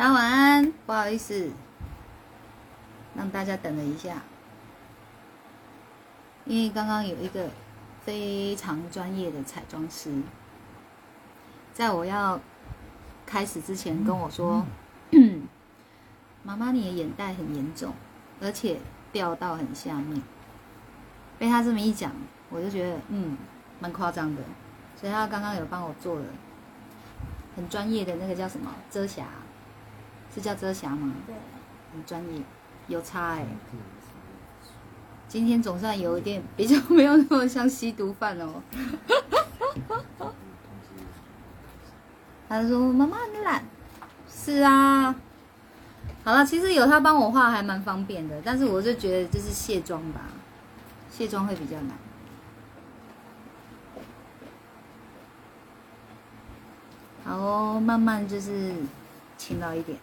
大家晚安，不好意思，让大家等了一下，因为刚刚有一个非常专业的彩妆师，在我要开始之前跟我说：“妈妈，你的眼袋很严重，而且掉到很下面。”被他这么一讲，我就觉得嗯，蛮夸张的。所以他刚刚有帮我做了很专业的那个叫什么遮瑕。是叫遮瑕吗？对，很专业，有差哎。今天总算有一点比较没有那么像吸毒犯哦。他说：“妈妈很懒。”是啊。好了，其实有他帮我画还蛮方便的，但是我就觉得就是卸妆吧，卸妆会比较难。好哦，慢慢就是勤劳一点。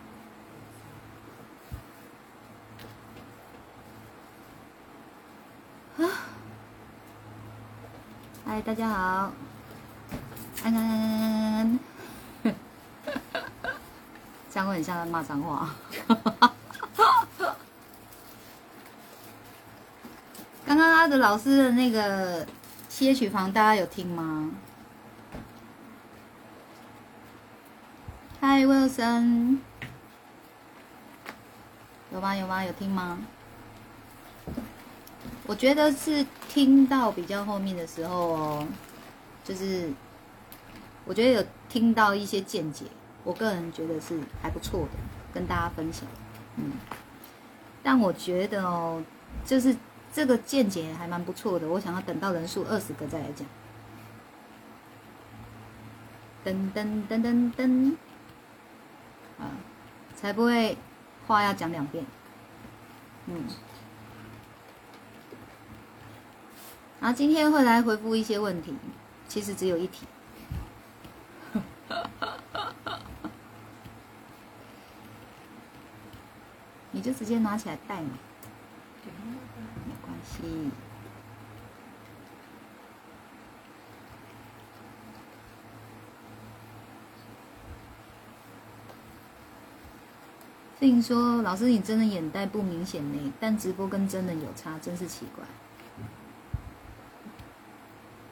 嗨，大家好，安安安安安安，这样会很像在骂脏话。刚刚他的老师的那个 C H 房，大家有听吗？嗨，Wilson，有吗？有吗？有听吗？我觉得是听到比较后面的时候哦，就是我觉得有听到一些见解，我个人觉得是还不错的，跟大家分享。嗯，但我觉得哦，就是这个见解还蛮不错的，我想要等到人数二十个再来讲。噔噔噔噔噔，啊，才不会话要讲两遍。嗯。然后今天会来回复一些问题，其实只有一题，你就直接拿起来戴嘛，没关系。所以说，老师你真的眼袋不明显呢，但直播跟真的有差，真是奇怪。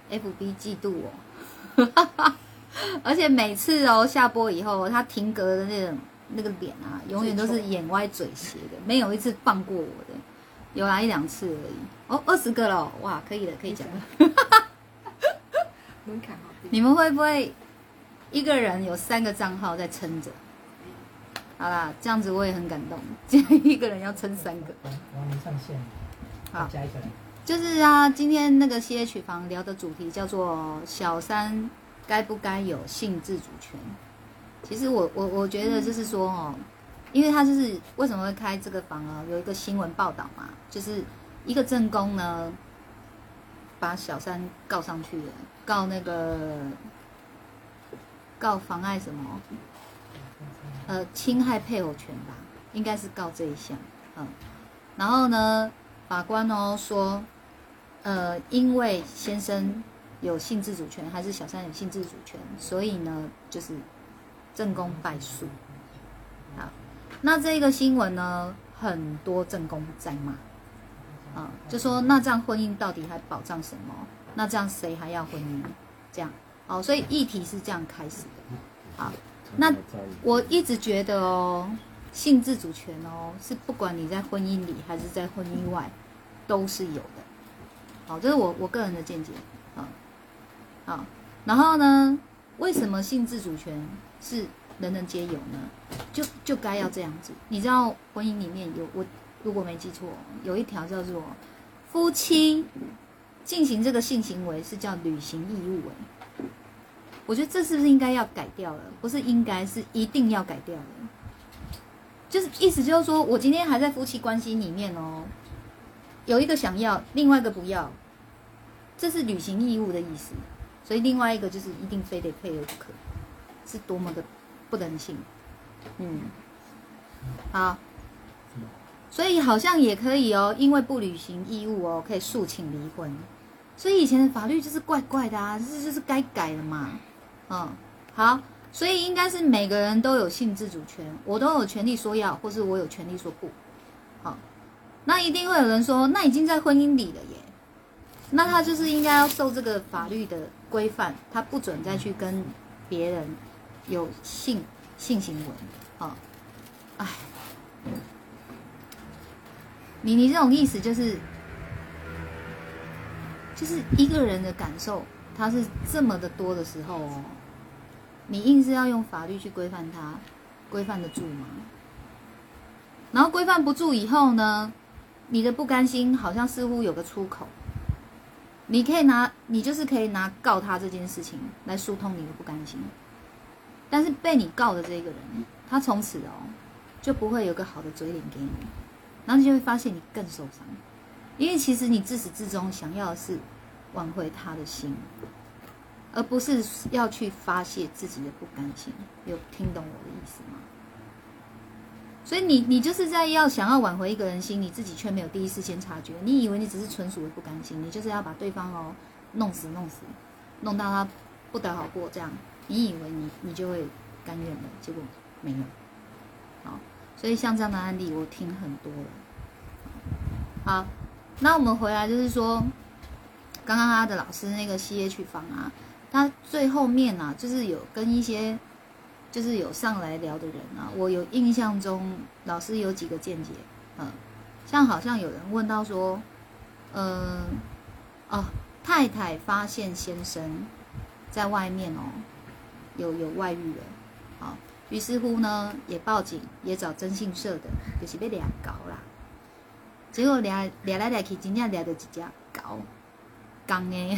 F B 嫉妒我，而且每次哦下播以后，他停格的那种那个脸啊，永远都是眼歪嘴斜的，没有一次放过我的，有来一两次而已。哦，二十个了，哇，可以了，可以讲了。门槛好低。你们会不会一个人有三个账号在撑着？好啦，这样子我也很感动，今天一个人要撑三个。我还没上线，好，加一个人。就是啊，今天那个 C H 房聊的主题叫做“小三该不该有性自主权”。其实我我我觉得就是说哦，因为他就是为什么会开这个房啊？有一个新闻报道嘛，就是一个正宫呢，把小三告上去了，告那个告妨碍什么？呃，侵害配偶权吧，应该是告这一项。嗯，然后呢，法官哦说。呃，因为先生有性自主权，还是小三有性自主权，所以呢，就是正宫败诉。好，那这个新闻呢，很多正宫在骂，啊，就说那这样婚姻到底还保障什么？那这样谁还要婚姻？这样，哦，所以议题是这样开始的。好，那我一直觉得哦，性自主权哦，是不管你在婚姻里还是在婚姻外，都是有的。好，这是我我个人的见解，啊，好，然后呢，为什么性自主权是人人皆有呢？就就该要这样子。你知道婚姻里面有我如果没记错，有一条叫做夫妻进行这个性行为是叫履行义务哎，我觉得这是不是应该要改掉了？不是应该是一定要改掉的，就是意思就是说我今天还在夫妻关系里面哦。有一个想要，另外一个不要，这是履行义务的意思。所以另外一个就是一定非得配合不可，是多么的不人性。嗯，好，所以好像也可以哦，因为不履行义务哦，可以诉请离婚。所以以前的法律就是怪怪的啊，这就是该改的嘛。嗯，好，所以应该是每个人都有性自主权，我都有权利说要，或是我有权利说不。好，那一定会有人说，那已经在婚姻里了耶，那他就是应该要受这个法律的规范，他不准再去跟别人有性性行为。好，哎，你你这种意思就是，就是一个人的感受，他是这么的多的时候哦，你硬是要用法律去规范他，规范得住吗？然后规范不住以后呢，你的不甘心好像似乎有个出口，你可以拿，你就是可以拿告他这件事情来疏通你的不甘心，但是被你告的这个人，他从此哦就不会有个好的嘴脸给你，然后你就会发现你更受伤，因为其实你自始至终想要的是挽回他的心，而不是要去发泄自己的不甘心。有听懂我的意思吗？所以你你就是在要想要挽回一个人心，你自己却没有第一时间察觉。你以为你只是纯属的不甘心，你就是要把对方哦弄死弄死，弄到他不得好过这样。你以为你你就会甘愿了，结果没有。好，所以像这样的案例我听很多了。好，那我们回来就是说，刚刚他的老师那个 C H 房啊，他最后面啊，就是有跟一些。就是有上来聊的人啊，我有印象中老师有几个见解，嗯，像好像有人问到说，嗯，哦，太太发现先生在外面哦，有有外遇了，好，于是乎呢也报警，也找征信社的，就是被俩搞啦，结果俩俩来俩去，真正俩到一只搞，公的，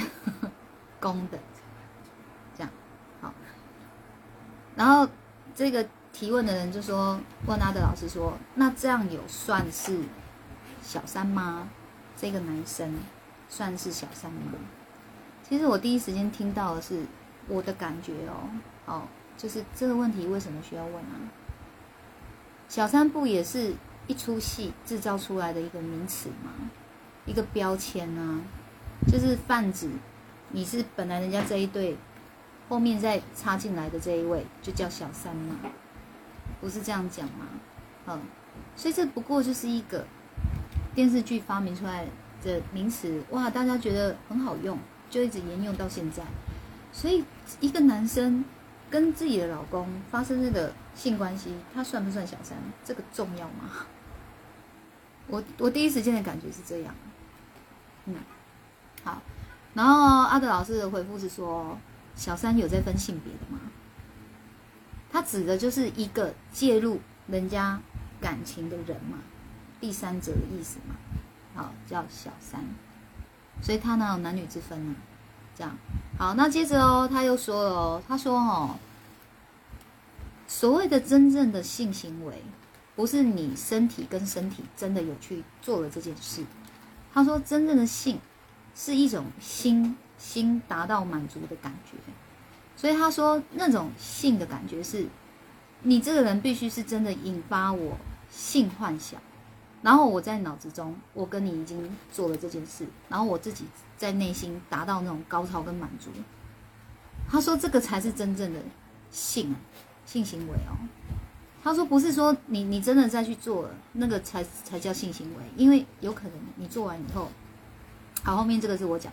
公的。然后这个提问的人就说：“问他的老师说，那这样有算是小三吗？这个男生算是小三吗？”其实我第一时间听到的是我的感觉哦，哦，就是这个问题为什么需要问啊？小三不也是一出戏制造出来的一个名词吗？一个标签啊，就是泛指你是本来人家这一对。后面再插进来的这一位就叫小三嘛，不是这样讲吗？嗯，所以这不过就是一个电视剧发明出来的名词，哇，大家觉得很好用，就一直沿用到现在。所以一个男生跟自己的老公发生这个性关系，他算不算小三？这个重要吗？我我第一时间的感觉是这样。嗯，好，然后阿德老师的回复是说。小三有在分性别的吗？他指的就是一个介入人家感情的人嘛，第三者的意思嘛，好叫小三，所以他哪有男女之分呢？这样好，那接着哦，他又说了哦，他说哦，所谓的真正的性行为，不是你身体跟身体真的有去做了这件事，他说真正的性是一种心。心达到满足的感觉，所以他说那种性的感觉是，你这个人必须是真的引发我性幻想，然后我在脑子中我跟你已经做了这件事，然后我自己在内心达到那种高潮跟满足。他说这个才是真正的性性行为哦。他说不是说你你真的再去做了那个才才叫性行为，因为有可能你做完以后，好后面这个是我讲。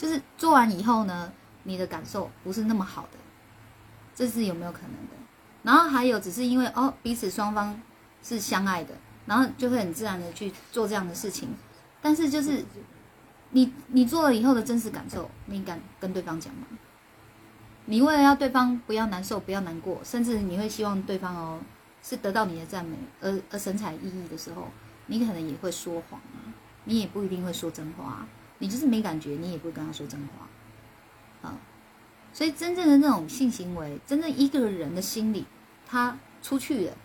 就是做完以后呢，你的感受不是那么好的，这是有没有可能的？然后还有只是因为哦彼此双方是相爱的，然后就会很自然的去做这样的事情。但是就是你你做了以后的真实感受，你敢跟对方讲吗？你为了要对方不要难受、不要难过，甚至你会希望对方哦是得到你的赞美而而神采奕奕的时候，你可能也会说谎啊，你也不一定会说真话。你就是没感觉，你也不会跟他说真话，啊，所以真正的那种性行为，真正一个人的心理，他出去了，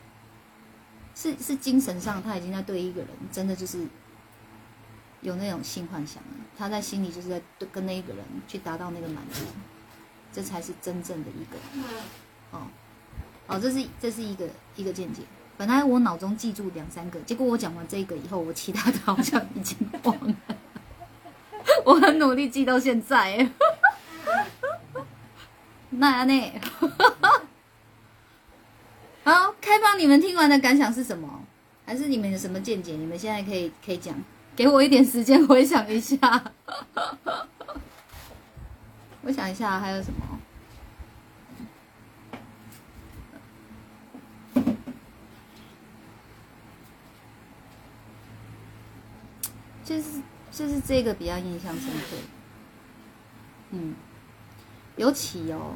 是是精神上他已经在对一个人，真的就是有那种性幻想了，他在心里就是在跟那一个人去达到那个满足，这才是真正的一个，哦，哦，这是这是一个一个见解。本来我脑中记住两三个，结果我讲完这个以后，我其他的好像已经忘了。我很努力记到现在，那呢？开放你们听完的感想是什么？还是你们有什么见解？你们现在可以可以讲，给我一点时间回想一下。我想一下还有什么？就是就是这个比较印象深刻。嗯，尤其哦，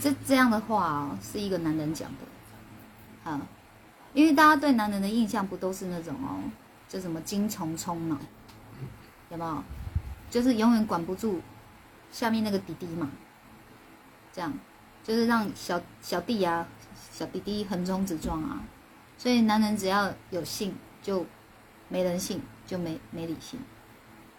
这这样的话哦，是一个男人讲的，啊，因为大家对男人的印象不都是那种哦，就什么精虫充脑，有没有？就是永远管不住下面那个弟弟嘛，这样就是让小小弟啊、小弟弟横冲直撞啊，所以男人只要有性就没人性，就没没理性，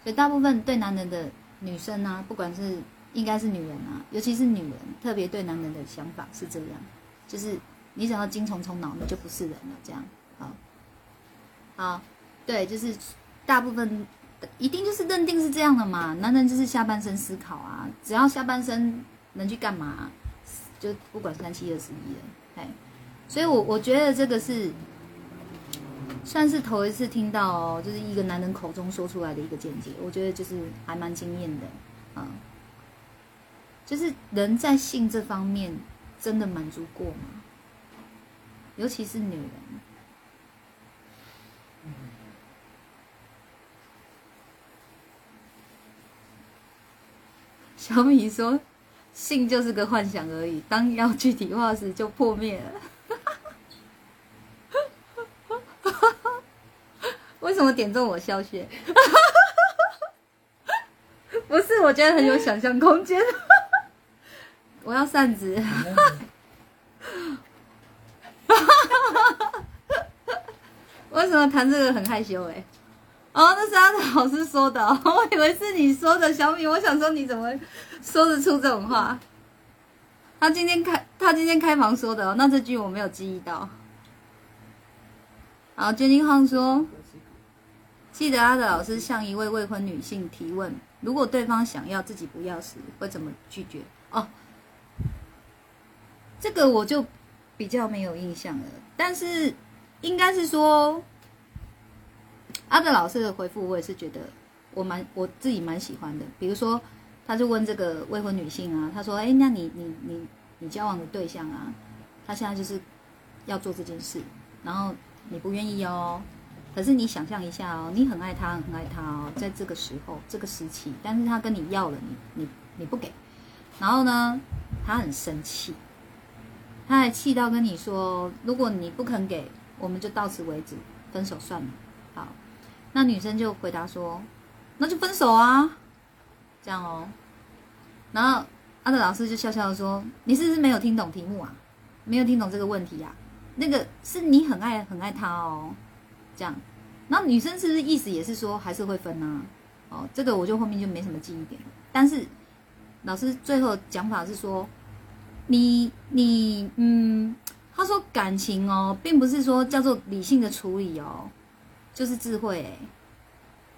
所以大部分对男人的。女生啊，不管是应该是女人啊，尤其是女人，特别对男人的想法是这样，就是你只要精虫充脑，你就不是人了。这样，好，好，对，就是大部分一定就是认定是这样的嘛。男人就是下半身思考啊，只要下半身能去干嘛，就不管三七二十一了。哎，所以我我觉得这个是。算是头一次听到哦，就是一个男人口中说出来的一个见解，我觉得就是还蛮惊艳的，啊，就是人在性这方面真的满足过吗？尤其是女人。小米说，性就是个幻想而已，当要具体化时就破灭了。为什么点中我笑穴？不是，我觉得很有想象空间。我要扇子。为什么谈这个很害羞？哎，哦，那是阿的老师说的，我以为是你说的，小米。我想说，你怎么说得出这种话？他今天开，他今天开房说的，那这句我没有记忆到。好，娟金浩说。记得阿德老师向一位未婚女性提问：如果对方想要自己不要时，会怎么拒绝？哦，这个我就比较没有印象了。但是应该是说，阿德老师的回复，我也是觉得我蛮我自己蛮喜欢的。比如说，他就问这个未婚女性啊，他说：“哎，那你你你你交往的对象啊，他现在就是要做这件事，然后你不愿意哦。”可是你想象一下哦，你很爱他，很爱他哦，在这个时候、这个时期，但是他跟你要了，你你你不给，然后呢，他很生气，他还气到跟你说，如果你不肯给，我们就到此为止，分手算了。好，那女生就回答说，那就分手啊，这样哦。然后阿德老师就笑笑的说，你是不是没有听懂题目啊？没有听懂这个问题呀？那个是你很爱很爱他哦。这样，那女生是不是意思也是说还是会分呢？哦，这个我就后面就没什么记忆点了。但是老师最后讲法是说，你你嗯，他说感情哦，并不是说叫做理性的处理哦，就是智慧哎。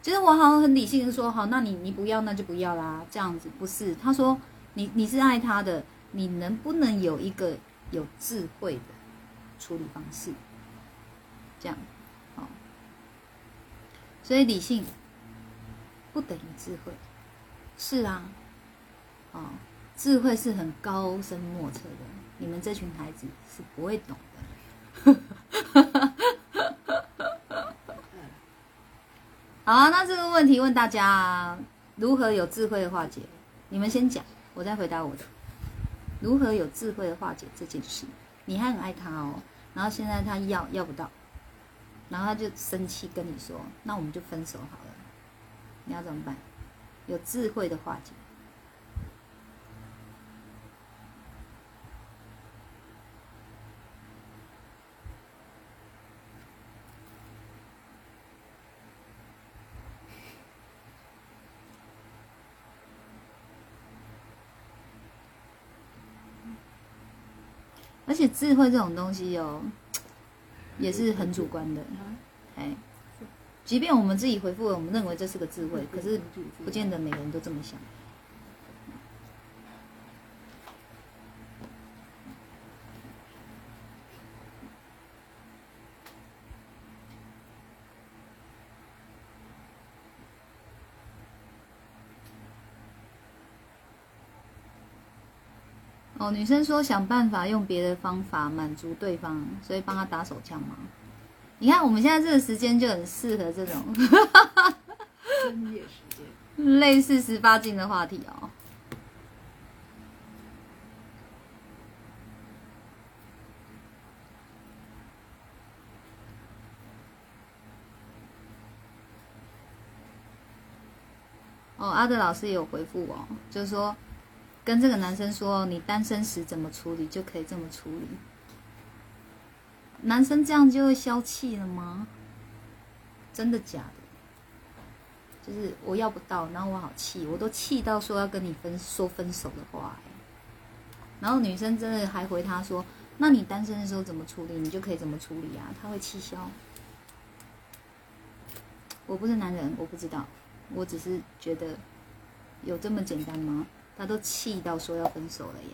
其实我好像很理性的说，好，那你你不要那就不要啦，这样子不是？他说你你是爱他的，你能不能有一个有智慧的处理方式？这样。所以理性不等于智慧，是啊，哦，智慧是很高深莫测的，你们这群孩子是不会懂的。好啊，那这个问题问大家，如何有智慧的化解？你们先讲，我再回答我的。如何有智慧的化解这件事？你还很爱他哦，然后现在他要要不到。然后他就生气跟你说：“那我们就分手好了。”你要怎么办？有智慧的化解。而且智慧这种东西哦。也是很主观的，哎，即便我们自己回复了，我们认为这是个智慧，可是不见得每个人都这么想。哦，女生说想办法用别的方法满足对方，所以帮他打手枪吗？你看我们现在这个时间就很适合这种深夜时间。类似十八禁的话题哦。哦，阿德老师也有回复哦，就是说跟这个男生说，你单身时怎么处理就可以这么处理。男生这样就会消气了吗？真的假的？就是我要不到，然后我好气，我都气到说要跟你分说分手的话、然后女生真的还回他说：“那你单身的时候怎么处理，你就可以怎么处理啊？”他会气消。我不是男人，我不知道，我只是觉得有这么简单吗？他都气到说要分手了耶。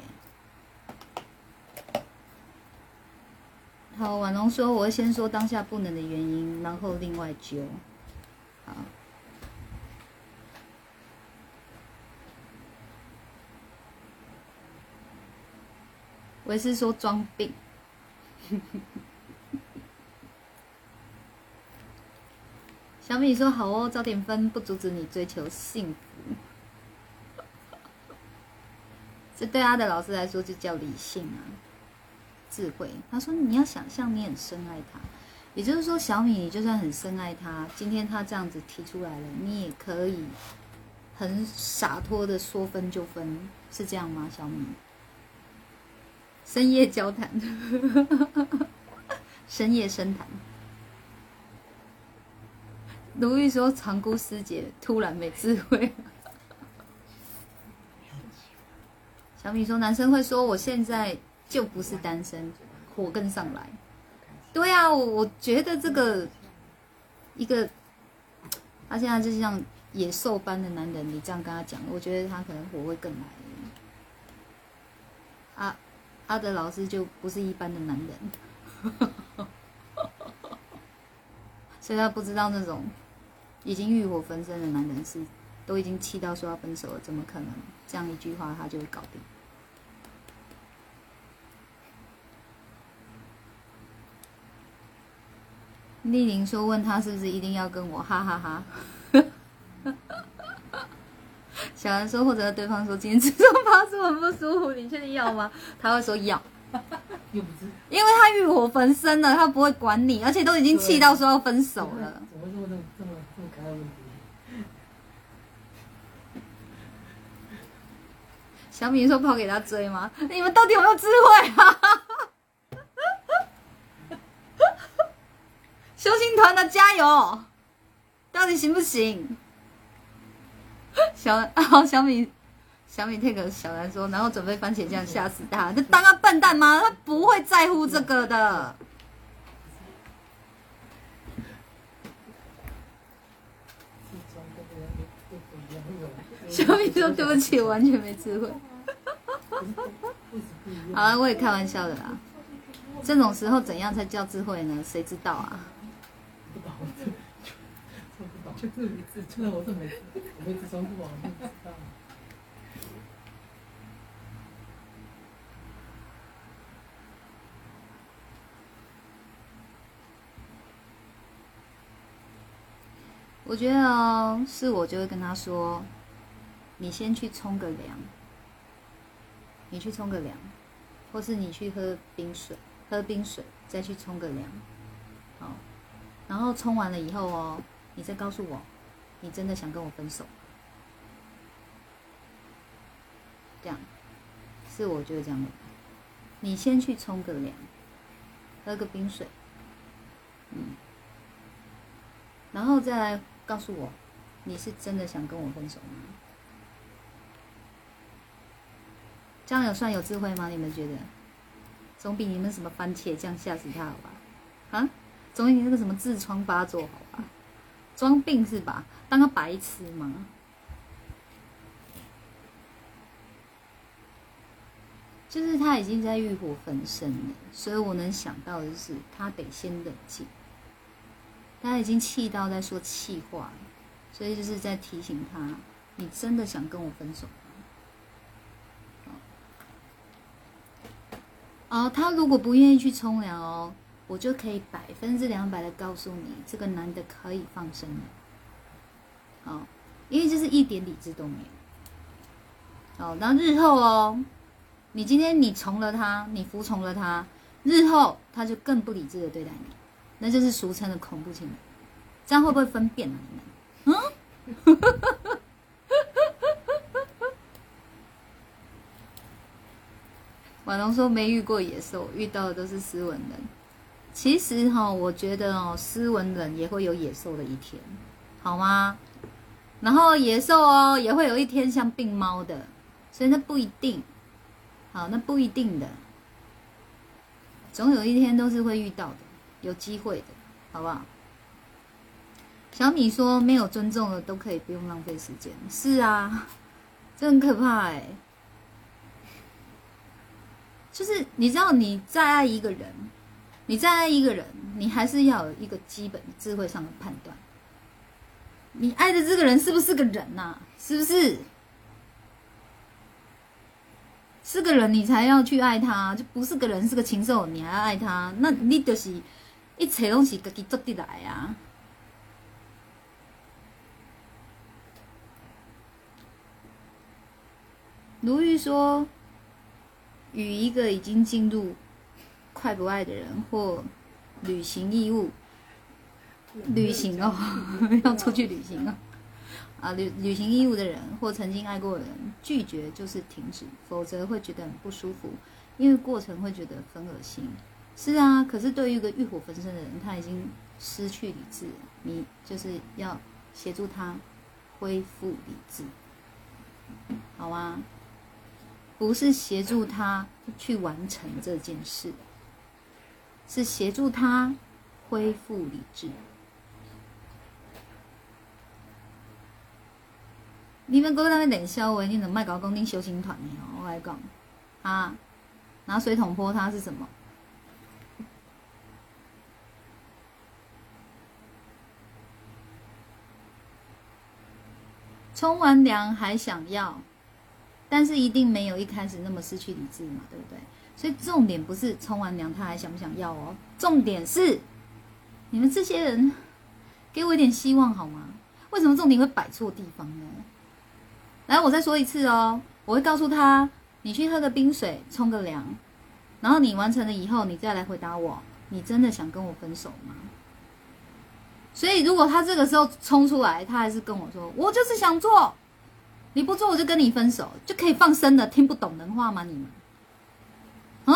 好，婉容说：“我会先说当下不能的原因，然后另外揪。”好。我也是说装病。小米说：“好哦，早点分不阻止你追求幸福。”这对他的老师来说就叫理性啊。智慧，他说你要想象你很深爱他，也就是说，小米你就算很深爱他，今天他这样子提出来了，你也可以很洒脱的说分就分，是这样吗？小米，深夜交谈，深夜深谈。卢玉说长姑师姐突然没智慧。小米说男生会说我现在。就不是单身，火更上来。对啊，我我觉得这个一个，他现在就像野兽般的男人，你这样跟他讲，我觉得他可能火会更来。阿阿德老师就不是一般的男人，所以他不知道那种已经欲火焚身的男人是都已经气到说要分手了，怎么可能这样一句话他就会搞定？丽玲说：“问他是不是一定要跟我？哈哈哈。”小兰说：“或者对方说今天吃中发出很不舒服，你确定要吗？”他会说要，因为他欲火焚身了，他不会管你，而且都已经气到说要分手了。怎么这么这么这么这么可爱问题？小米说：“跑给他追吗？你们到底有没有智慧啊？”修心团的加油，到底行不行？小啊，小米，小米 take 小兰说，然后准备番茄酱吓死他，他当他笨蛋吗？他不会在乎这个的。小米说对不起，我完全没智慧。好了，我也开玩笑的啦。这种时候怎样才叫智慧呢？谁知道啊？就是每次，真的我是每次，我每次装不好，你知道。我觉得哦，是我就会跟他说，你先去冲个凉，你去冲个凉，或是你去喝冰水，喝冰水再去冲个凉，然后冲完了以后哦。你再告诉我，你真的想跟我分手？这样，是我就这样。你先去冲个凉，喝个冰水，嗯，然后再来告诉我，你是真的想跟我分手吗？这样有算有智慧吗？你们觉得？总比你们什么番茄酱吓死他好吧？啊，总比你那个什么痔疮发作好吧？装病是吧？当个白痴吗？就是他已经在欲火焚身了，所以我能想到的就是，他得先冷静。他已经气到在说气话了，所以就是在提醒他：你真的想跟我分手吗？哦，他如果不愿意去冲凉哦，我就可以百分之两百的告诉你，这个男的可以放生了。哦，因为就是一点理智都没有。哦，然后日后哦，你今天你从了他，你服从了他，日后他就更不理智的对待你，那就是俗称的恐怖情人。这样会不会分辨啊？你们？嗯？婉龙说没遇过野兽，遇到的都是斯文人。其实哈，我觉得哦，斯文人也会有野兽的一天，好吗？然后野兽哦，也会有一天像病猫的，所以那不一定。好，那不一定的，总有一天都是会遇到的，有机会的，好不好？小米说没有尊重的都可以不用浪费时间。是啊，这很可怕哎。就是你知道，你再爱一个人，你再爱一个人，你还是要有一个基本智慧上的判断。你爱的这个人是不是个人呐？是不是？是个人，你才要去爱他，就不是个人，是个禽兽，你还要爱他？那你就是一切东西自己做得来啊。卢玉说。与一个已经进入快不爱的人或履行义务，旅行哦，要出去旅行啊，啊履履行义务的人或曾经爱过的人拒绝就是停止，否则会觉得很不舒服，因为过程会觉得很恶心。是啊，可是对于一个欲火焚身的人，他已经失去理智，你就是要协助他恢复理智，好吗？不是协助他去完成这件事，是协助他恢复理智。你们哥那边冷笑话，你怎么卖搞公丁修行团呢？我来讲啊，拿水桶泼他是什么？冲完凉还想要？但是一定没有一开始那么失去理智嘛，对不对？所以重点不是冲完凉他还想不想要哦，重点是你们这些人给我一点希望好吗？为什么重点会摆错地方呢？来，我再说一次哦，我会告诉他，你去喝个冰水，冲个凉，然后你完成了以后，你再来回答我，你真的想跟我分手吗？所以如果他这个时候冲出来，他还是跟我说，我就是想做。你不做我就跟你分手，就可以放生的？听不懂人话吗？你们，啊？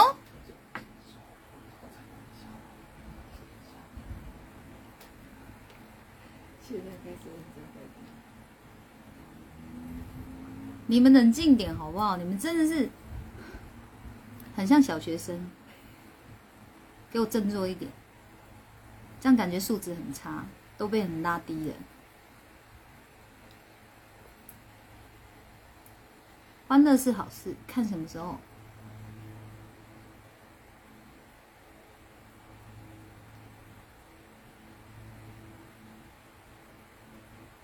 你们冷静点好不好？你们真的是很像小学生，给我振作一点，这样感觉素质很差，都被人拉低了。欢乐是好事，看什么时候。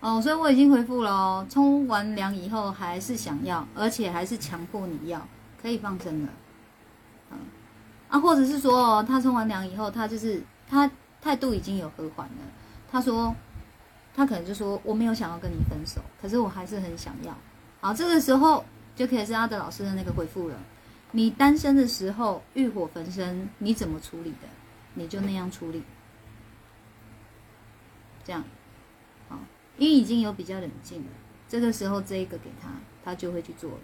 哦，所以我已经回复了哦。冲完凉以后还是想要，而且还是强迫你要，可以放生了。嗯，啊，或者是说哦，他冲完凉以后，他就是他态度已经有和缓了。他说，他可能就说我没有想要跟你分手，可是我还是很想要。好，这个时候。就可以是阿德老师的那个回复了。你单身的时候欲火焚身，你怎么处理的？你就那样处理。这样，因为已经有比较冷静了。这个时候这一个给他，他就会去做了。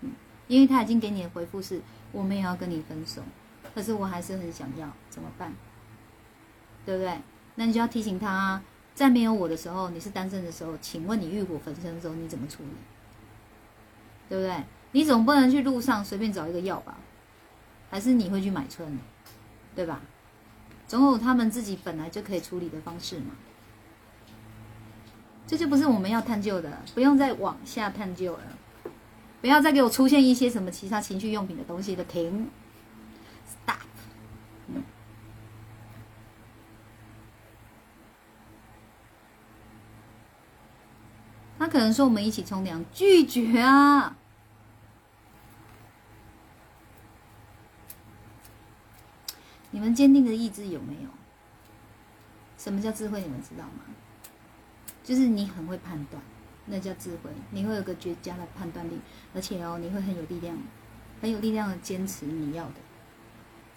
嗯，因为他已经给你的回复是：我没有要跟你分手，可是我还是很想要，怎么办？对不对？那你就要提醒他，在没有我的时候，你是单身的时候，请问你欲火焚身的时候，你怎么处理？对不对？你总不能去路上随便找一个药吧？还是你会去买春，对吧？总有他们自己本来就可以处理的方式嘛。这就不是我们要探究的，不用再往下探究了。不要再给我出现一些什么其他情趣用品的东西的，停，stop。他可能说我们一起冲凉，拒绝啊！你们坚定的意志有没有？什么叫智慧？你们知道吗？就是你很会判断，那叫智慧。你会有个绝佳的判断力，而且哦，你会很有力量，很有力量的坚持你要的，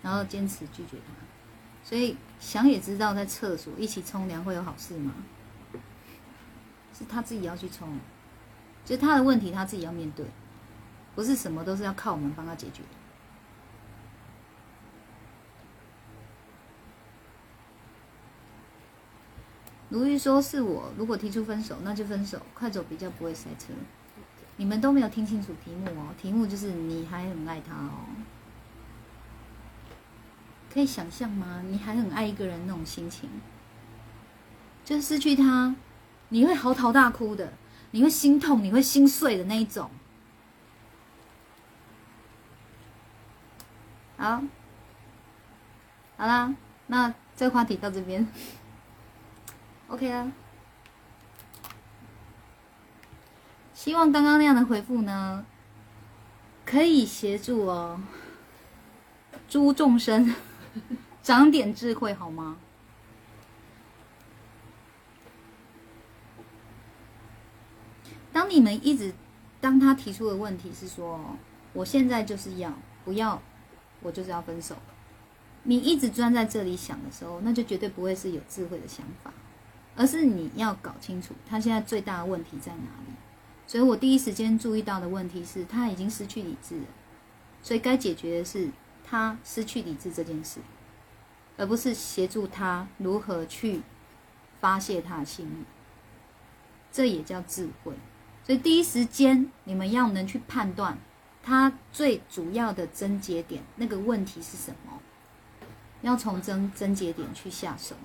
然后坚持拒绝他。所以想也知道，在厕所一起冲凉会有好事吗？是他自己要去冲，就是他的问题他自己要面对，不是什么都是要靠我们帮他解决。如玉说：“是我，如果提出分手，那就分手，快走比较不会塞车。”你们都没有听清楚题目哦，题目就是你还很爱他哦，可以想象吗？你还很爱一个人那种心情，就失去他，你会嚎啕大哭的，你会心痛，你会心碎的那一种。好，好啦，那这个话题到这边。OK 啊，希望刚刚那样的回复呢，可以协助哦，诸众生长点智慧好吗？当你们一直当他提出的问题是说，我现在就是要不要，我就是要分手，你一直钻在这里想的时候，那就绝对不会是有智慧的想法。而是你要搞清楚他现在最大的问题在哪里，所以我第一时间注意到的问题是他已经失去理智了，所以该解决的是他失去理智这件事，而不是协助他如何去发泄他的心意，这也叫智慧。所以第一时间你们要能去判断他最主要的症结点，那个问题是什么，要从症症结点去下手。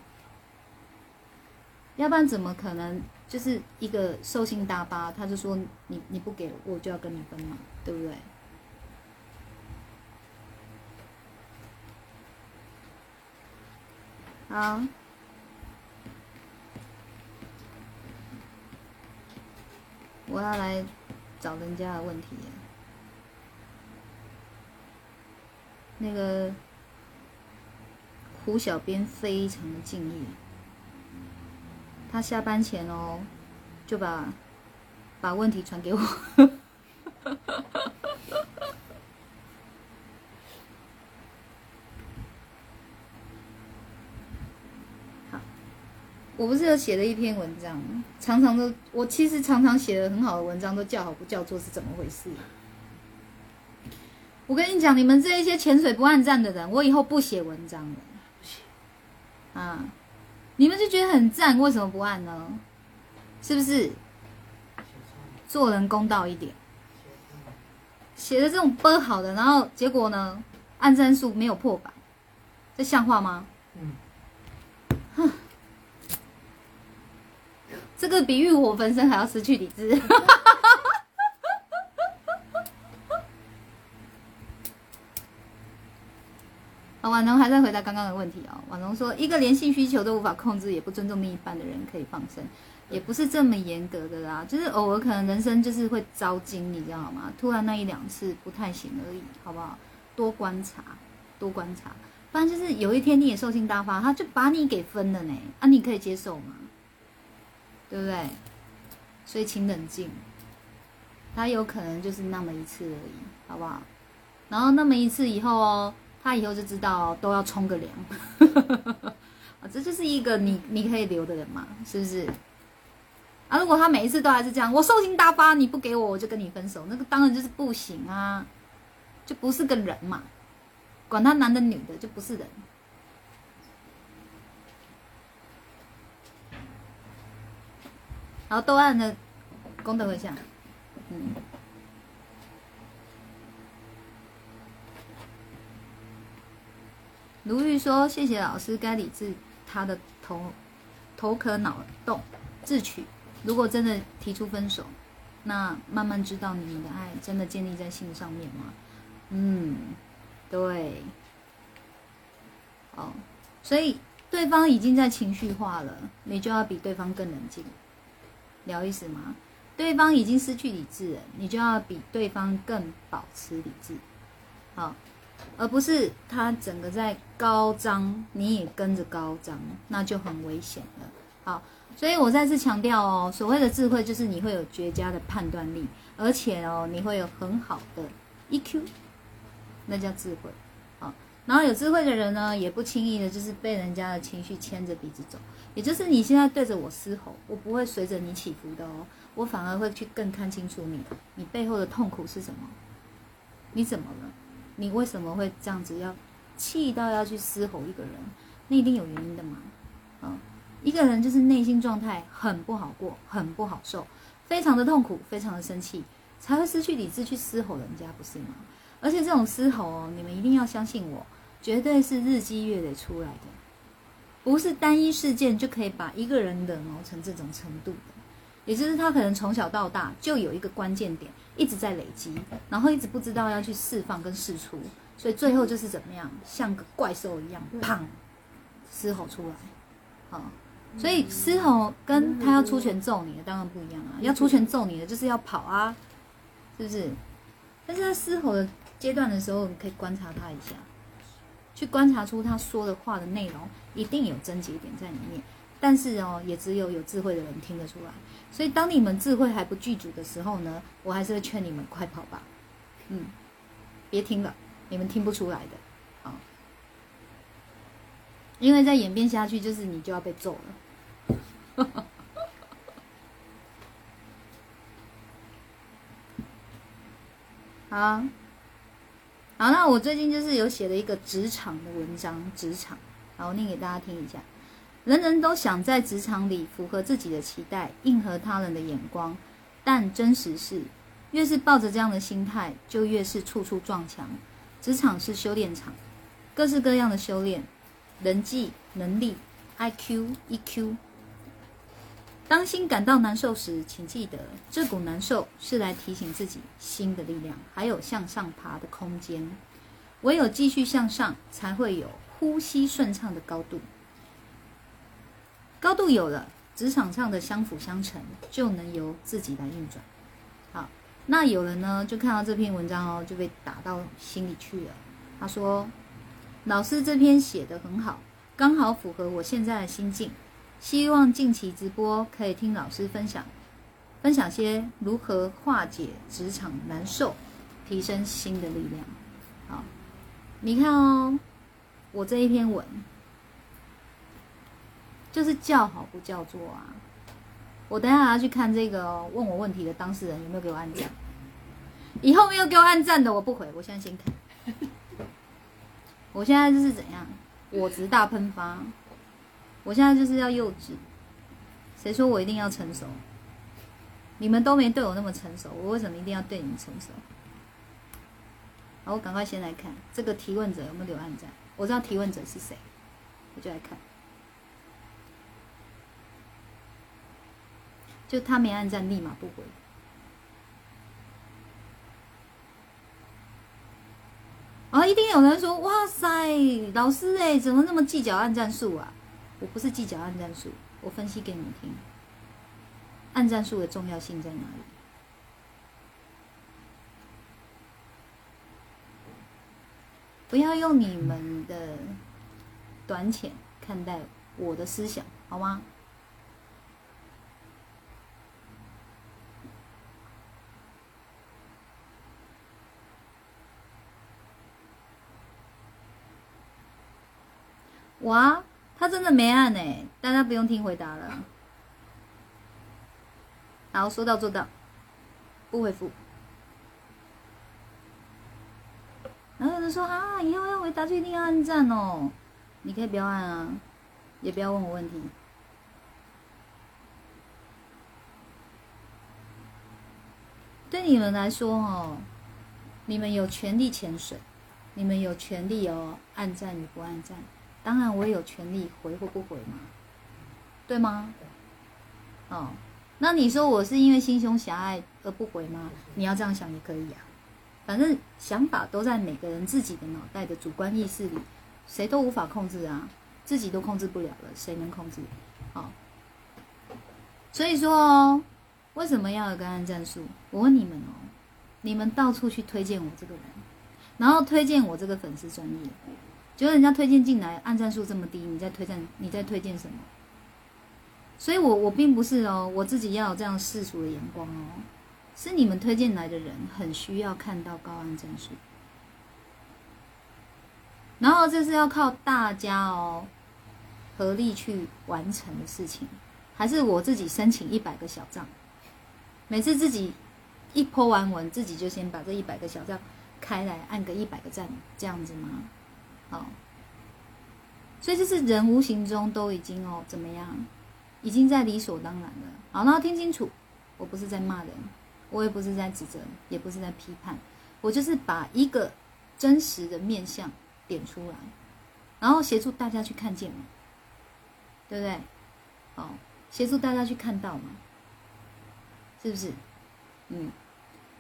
要不然怎么可能就是一个兽性大巴，他就说你你不给我就要跟你分嘛，对不对？好，我要来找人家的问题。那个胡小编非常的敬业。他下班前哦，就把把问题传给我。好，我不是有写了一篇文章，常常都我其实常常写的很好的文章都叫好不叫座，是怎么回事？我跟你讲，你们这一些潜水不按站的人，我以后不写文章了。啊。你们就觉得很赞，为什么不按呢？是不是？做人公道一点，写的这种不好的，然后结果呢，按赞数没有破百，这像话吗？嗯。哼，这个比欲火焚身还要失去理智。啊，婉容还在回答刚刚的问题哦。婉容说，一个连性需求都无法控制，也不尊重另一半的人可以放生，也不是这么严格的啦。就是偶尔可能人生就是会遭惊，你知道吗？突然那一两次不太行而已，好不好？多观察，多观察。不然就是有一天你也兽性大发，他就把你给分了呢。啊，你可以接受吗？对不对？所以请冷静。他有可能就是那么一次而已，好不好？然后那么一次以后哦。他以后就知道都要冲个凉，啊，这就是一个你你可以留的人嘛，是不是？啊，如果他每一次都还是这样，我兽性大发，你不给我，我就跟你分手，那个当然就是不行啊，就不是个人嘛，管他男的女的，就不是人。好，都按的功德回向，嗯。卢玉说：“谢谢老师，该理智他的头头壳脑洞自取。如果真的提出分手，那慢慢知道你们的爱真的建立在性上面吗？嗯，对。哦，所以对方已经在情绪化了，你就要比对方更冷静，了意思吗？对方已经失去理智了，你就要比对方更保持理智。好。”而不是它整个在高涨，你也跟着高涨，那就很危险了。好，所以我再次强调哦，所谓的智慧就是你会有绝佳的判断力，而且哦，你会有很好的 EQ，那叫智慧。好，然后有智慧的人呢，也不轻易的就是被人家的情绪牵着鼻子走，也就是你现在对着我嘶吼，我不会随着你起伏的哦，我反而会去更看清楚你，你背后的痛苦是什么，你怎么了？你为什么会这样子要气到要去嘶吼一个人？那一定有原因的嘛？啊，一个人就是内心状态很不好过，很不好受，非常的痛苦，非常的生气，才会失去理智去嘶吼人家，不是吗？而且这种嘶吼哦，你们一定要相信我，绝对是日积月累出来的，不是单一事件就可以把一个人惹毛成这种程度的。也就是他可能从小到大就有一个关键点。一直在累积，然后一直不知道要去释放跟释出，所以最后就是怎么样，像个怪兽一样，砰，嘶吼出来，好，所以嘶吼跟他要出拳揍你的当然不一样啊，要出拳揍你的就是要跑啊，是不是？但是在嘶吼的阶段的时候，你可以观察他一下，去观察出他说的话的内容，一定有症结点在里面。但是哦，也只有有智慧的人听得出来。所以当你们智慧还不具足的时候呢，我还是会劝你们快跑吧。嗯，别听了，你们听不出来的啊。因为再演变下去，就是你就要被揍了。好，好，那我最近就是有写了一个职场的文章，职场，然后念给大家听一下。人人都想在职场里符合自己的期待，应和他人的眼光，但真实是，越是抱着这样的心态，就越是处处撞墙。职场是修炼场，各式各样的修炼，人际、能力、IQ、EQ。当心感到难受时，请记得，这股难受是来提醒自己新的力量，还有向上爬的空间。唯有继续向上，才会有呼吸顺畅的高度。高度有了，职场上的相辅相成就能由自己来运转。好，那有人呢就看到这篇文章哦，就被打到心里去了。他说：“老师这篇写的很好，刚好符合我现在的心境。希望近期直播可以听老师分享，分享些如何化解职场难受，提升新的力量。”好，你看哦，我这一篇文。就是叫好不叫座啊！我等下要去看这个问我问题的当事人有没有给我按赞。以后没有给我按赞的，我不回。我现在先看。我现在就是怎样，我直大喷发。我现在就是要幼稚。谁说我一定要成熟？你们都没对我那么成熟，我为什么一定要对你们成熟？好，我赶快先来看这个提问者有没有给我按赞。我知道提问者是谁，我就来看。就他没按赞，立马不回。啊，一定有人说：“哇塞，老师哎，怎么那么计较按赞数啊？”我不是计较按赞数，我分析给你们听，按赞数的重要性在哪里？不要用你们的短浅看待我的思想，好吗？哇，他真的没按呢，大家不用听回答了。好，说到做到，不回复。然后有人说啊，以后要回答就一定要按赞哦。你可以不要按啊，也不要问我问题。对你们来说哦，你们有权利潜水，你们有权利哦，按赞与不按赞。当然，我也有权利回或不回嘛，对吗？哦，那你说我是因为心胸狭隘而不回吗？你要这样想也可以啊，反正想法都在每个人自己的脑袋的主观意识里，谁都无法控制啊，自己都控制不了了，谁能控制？哦，所以说哦，为什么要有个按战术？我问你们哦，你们到处去推荐我这个人，然后推荐我这个粉丝专业，觉得人家推荐进来，按赞数这么低，你在推荐你在推荐什么？所以我我并不是哦，我自己要有这样世俗的眼光哦，是你们推荐来的人很需要看到高按赞数，然后这是要靠大家哦合力去完成的事情，还是我自己申请一百个小账，每次自己一泼完文，自己就先把这一百个小账开来按个一百个赞，这样子吗？好，所以这是人无形中都已经哦怎么样？已经在理所当然了。好，那听清楚，我不是在骂人，我也不是在指责，也不是在批判，我就是把一个真实的面相点出来，然后协助大家去看见嘛，对不对？好，协助大家去看到嘛，是不是？嗯，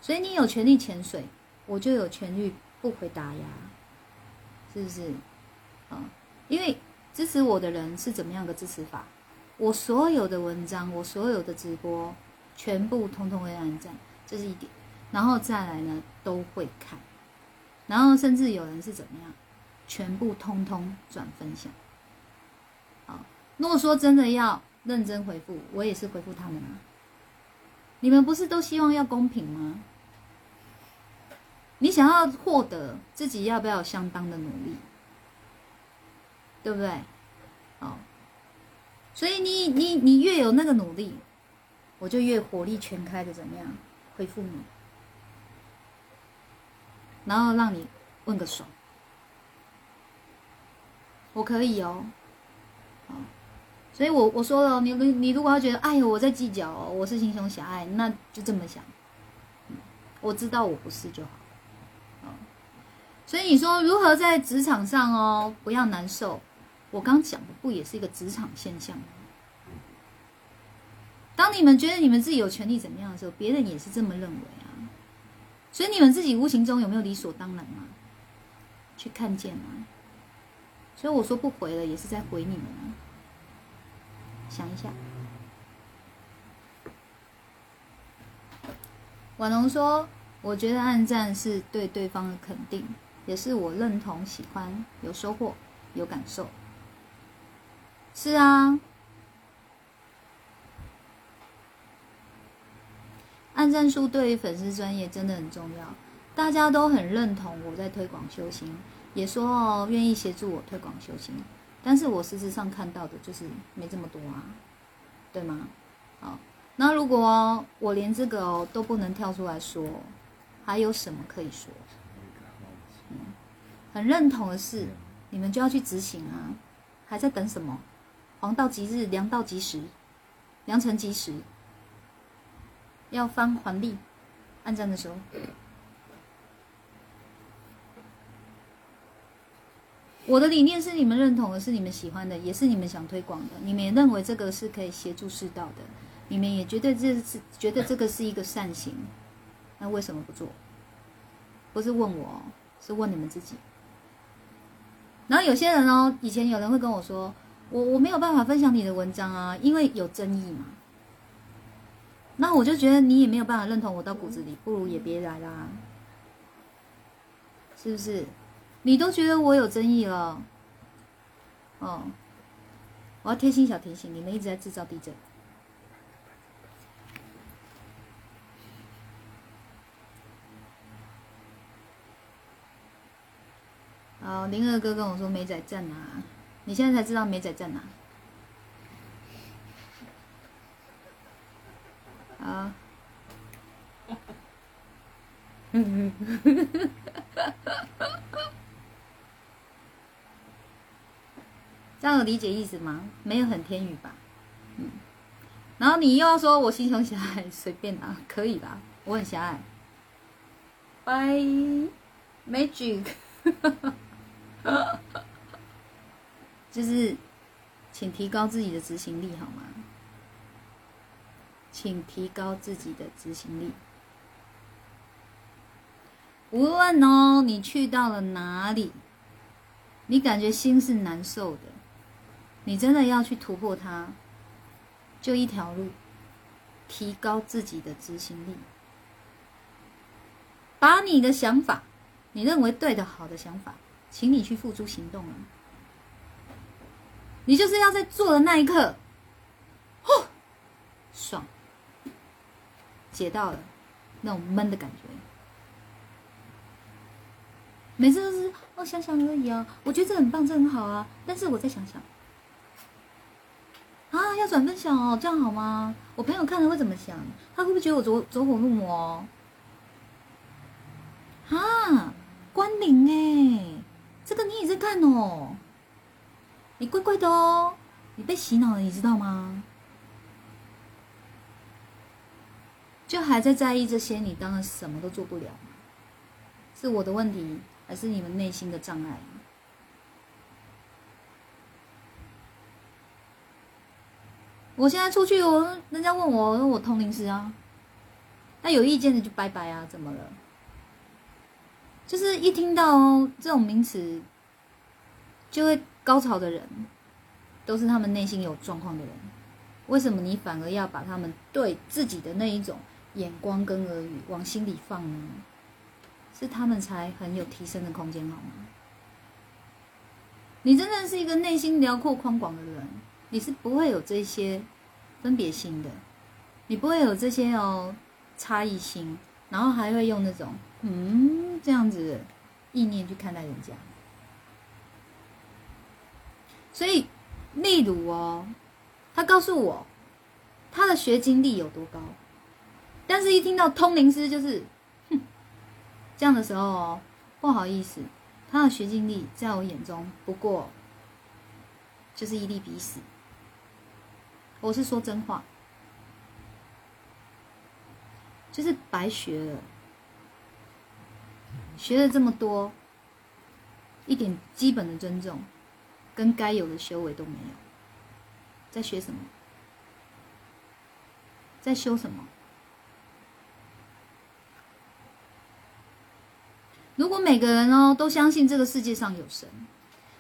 所以你有权利潜水，我就有权利不回答呀，是不是？啊，因为支持我的人是怎么样的支持法？我所有的文章，我所有的直播，全部通通会按赞，这是一点。然后再来呢，都会看，然后甚至有人是怎么样，全部通通转分享。好，如果说真的要认真回复，我也是回复他们啊。你们不是都希望要公平吗？你想要获得自己，要不要相当的努力？对不对？好。所以你你你越有那个努力，我就越火力全开的怎么样回复你，然后让你问个爽，我可以哦，好，所以我我说了，你你如果要觉得哎呦我在计较哦，我是心胸狭隘，那就这么想，我知道我不是就好，所以你说如何在职场上哦不要难受？我刚讲的不也是一个职场现象吗？当你们觉得你们自己有权利怎么样的时候，别人也是这么认为啊。所以你们自己无形中有没有理所当然嘛？去看见啊？所以我说不回了，也是在回你们啊。想一下，婉龙说：“我觉得暗战是对对方的肯定，也是我认同、喜欢、有收获、有感受。”是啊，按赞数对于粉丝专业真的很重要，大家都很认同我在推广修行，也说哦愿意协助我推广修行，但是我事实上看到的就是没这么多啊，对吗？好，那如果我连这个哦都不能跳出来说，还有什么可以说？嗯，很认同的是，你们就要去执行啊，还在等什么？黄道吉日，良道吉时，良辰吉时，要翻还历，按赞的时候。我的理念是你们认同的，是你们喜欢的，也是你们想推广的。你们也认为这个是可以协助世道的，你们也觉得这是觉得这个是一个善行，那为什么不做？不是问我，是问你们自己。然后有些人哦，以前有人会跟我说。我我没有办法分享你的文章啊，因为有争议嘛。那我就觉得你也没有办法认同我到骨子里，不如也别来啦，是不是？你都觉得我有争议了，哦，我要贴心小提醒，你们一直在制造地震。好，林二哥跟我说美仔在哪？你现在才知道美仔在哪？啊！嗯嗯，这样有理解意思吗？没有很天宇吧？嗯。然后你又要说我心胸狭隘，随便啦，可以啦，我很狭隘。Bye magic。就是，请提高自己的执行力好吗？请提高自己的执行力。无论哦，你去到了哪里，你感觉心是难受的，你真的要去突破它，就一条路，提高自己的执行力，把你的想法你认为对的、好的想法，请你去付诸行动啊！你就是要在做的那一刻，哦，爽，解到了那种闷的感觉。每次都是哦想想而已啊，我觉得这很棒，这很好啊，但是我再想想。啊，要转分享哦，这样好吗？我朋友看了会怎么想？他会不会觉得我走走火入魔？啊，关灵哎，这个你也在看哦，你怪怪的哦，你被洗脑了，你知道吗？就还在在意这些，你当然什么都做不了，是我的问题，还是你们内心的障碍？我现在出去，我人家问我，我通灵师啊，那有意见的就拜拜啊，怎么了？就是一听到这种名词，就会高潮的人，都是他们内心有状况的人。为什么你反而要把他们对自己的那一种眼光跟耳语往心里放呢？是他们才很有提升的空间，好吗？你真的是一个内心辽阔宽广的人。你是不会有这些分别心的，你不会有这些哦差异心，然后还会用那种嗯这样子意念去看待人家。所以，例如哦，他告诉我他的学经历有多高，但是一听到通灵师就是哼这样的时候哦，不好意思，他的学经历在我眼中不过就是一粒鼻屎。我是说真话，就是白学了，学了这么多，一点基本的尊重跟该有的修为都没有，在学什么？在修什么？如果每个人哦都相信这个世界上有神。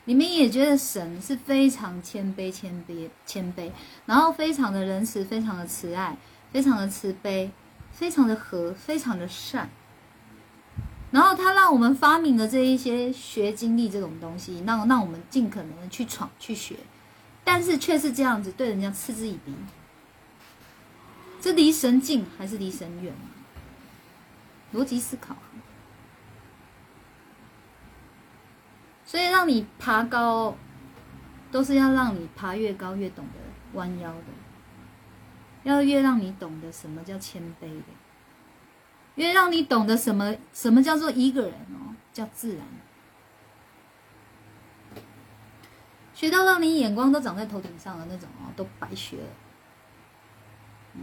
你们也觉得神是非常谦卑、谦卑、谦卑，然后非常的仁慈、非常的慈爱、非常的慈悲、非常的和、非常的善。然后他让我们发明的这一些学经历这种东西，让让我们尽可能的去闯去学，但是却是这样子对人家嗤之以鼻。这离神近还是离神远？逻辑思考。所以让你爬高，都是要让你爬越高越懂得弯腰的，要越让你懂得什么叫谦卑的，越让你懂得什么什么叫做一个人哦，叫自然。学到让你眼光都长在头顶上的那种哦，都白学了。嗯，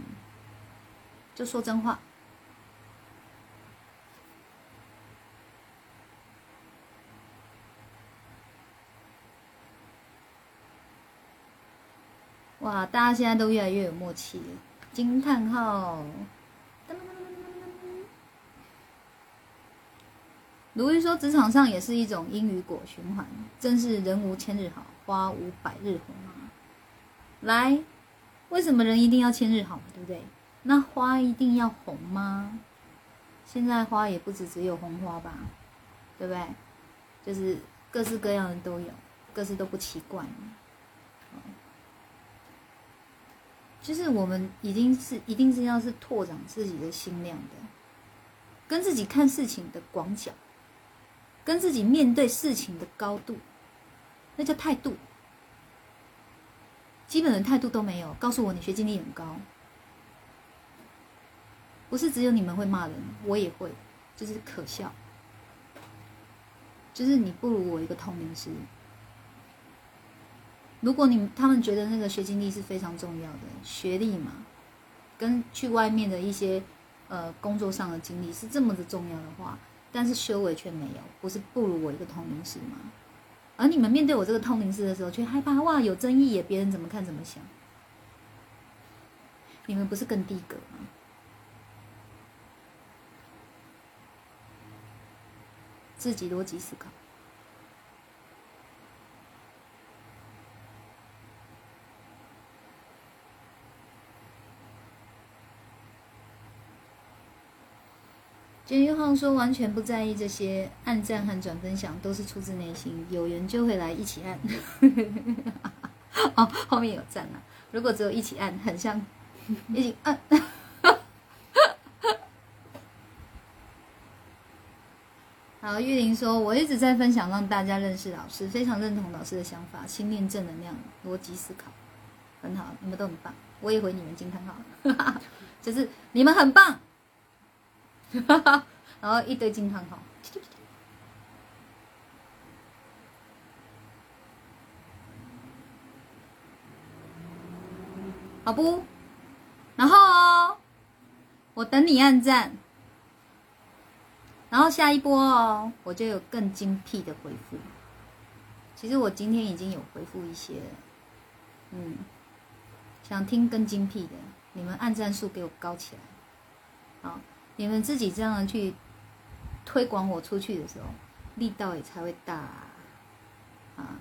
就说真话。哇，大家现在都越来越有默契了！惊叹号！鲁豫说，职场上也是一种因与果循环，真是人无千日好，花无百日红啊！来，为什么人一定要千日好，对不对？那花一定要红吗？现在花也不止只有红花吧，对不对？就是各式各样的都有，各式都不奇怪。就是我们已经是一定是要是拓展自己的心量的，跟自己看事情的广角，跟自己面对事情的高度，那叫态度。基本的态度都没有，告诉我你学经历很高，不是只有你们会骂人，我也会，就是可笑，就是你不如我一个通灵师。如果你他们觉得那个学经历是非常重要的学历嘛，跟去外面的一些呃工作上的经历是这么的重要的话，但是修为却没有，不是不如我一个通灵师吗？而你们面对我这个通灵师的时候，却害怕哇有争议耶，别人怎么看怎么想？你们不是更低格吗？自己逻辑思考。简玉浩说完全不在意这些，按赞和转分享都是出自内心，有缘就会来一起按。哦，后面有赞啊！如果只有一起按，很像一起按。好，玉玲说，我一直在分享，让大家认识老师，非常认同老师的想法，心念正能量，逻辑思考，很好，你们都很棒，我也回你们惊叹号，就是你们很棒，哈哈然后一堆惊叹号，好不？然后哦，我等你按赞。然后下一波哦，我就有更精辟的回复。其实我今天已经有回复一些，嗯，想听更精辟的，你们按赞数给我高起来，好，你们自己这样去推广我出去的时候，力道也才会大啊，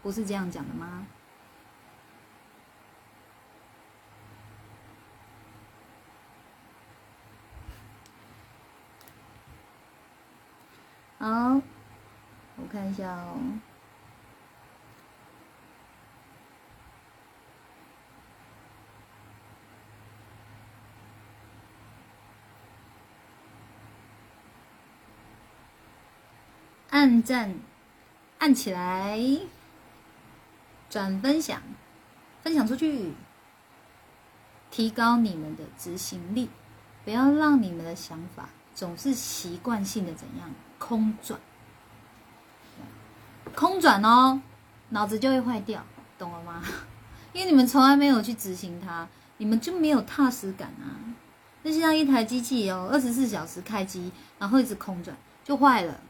不是这样讲的吗？好，我看一下哦。按赞，按起来，转分享，分享出去，提高你们的执行力，不要让你们的想法总是习惯性的怎样。空转，空转哦，脑子就会坏掉，懂了吗？因为你们从来没有去执行它，你们就没有踏实感啊。那就像一台机器哦，二十四小时开机，然后一直空转，就坏了，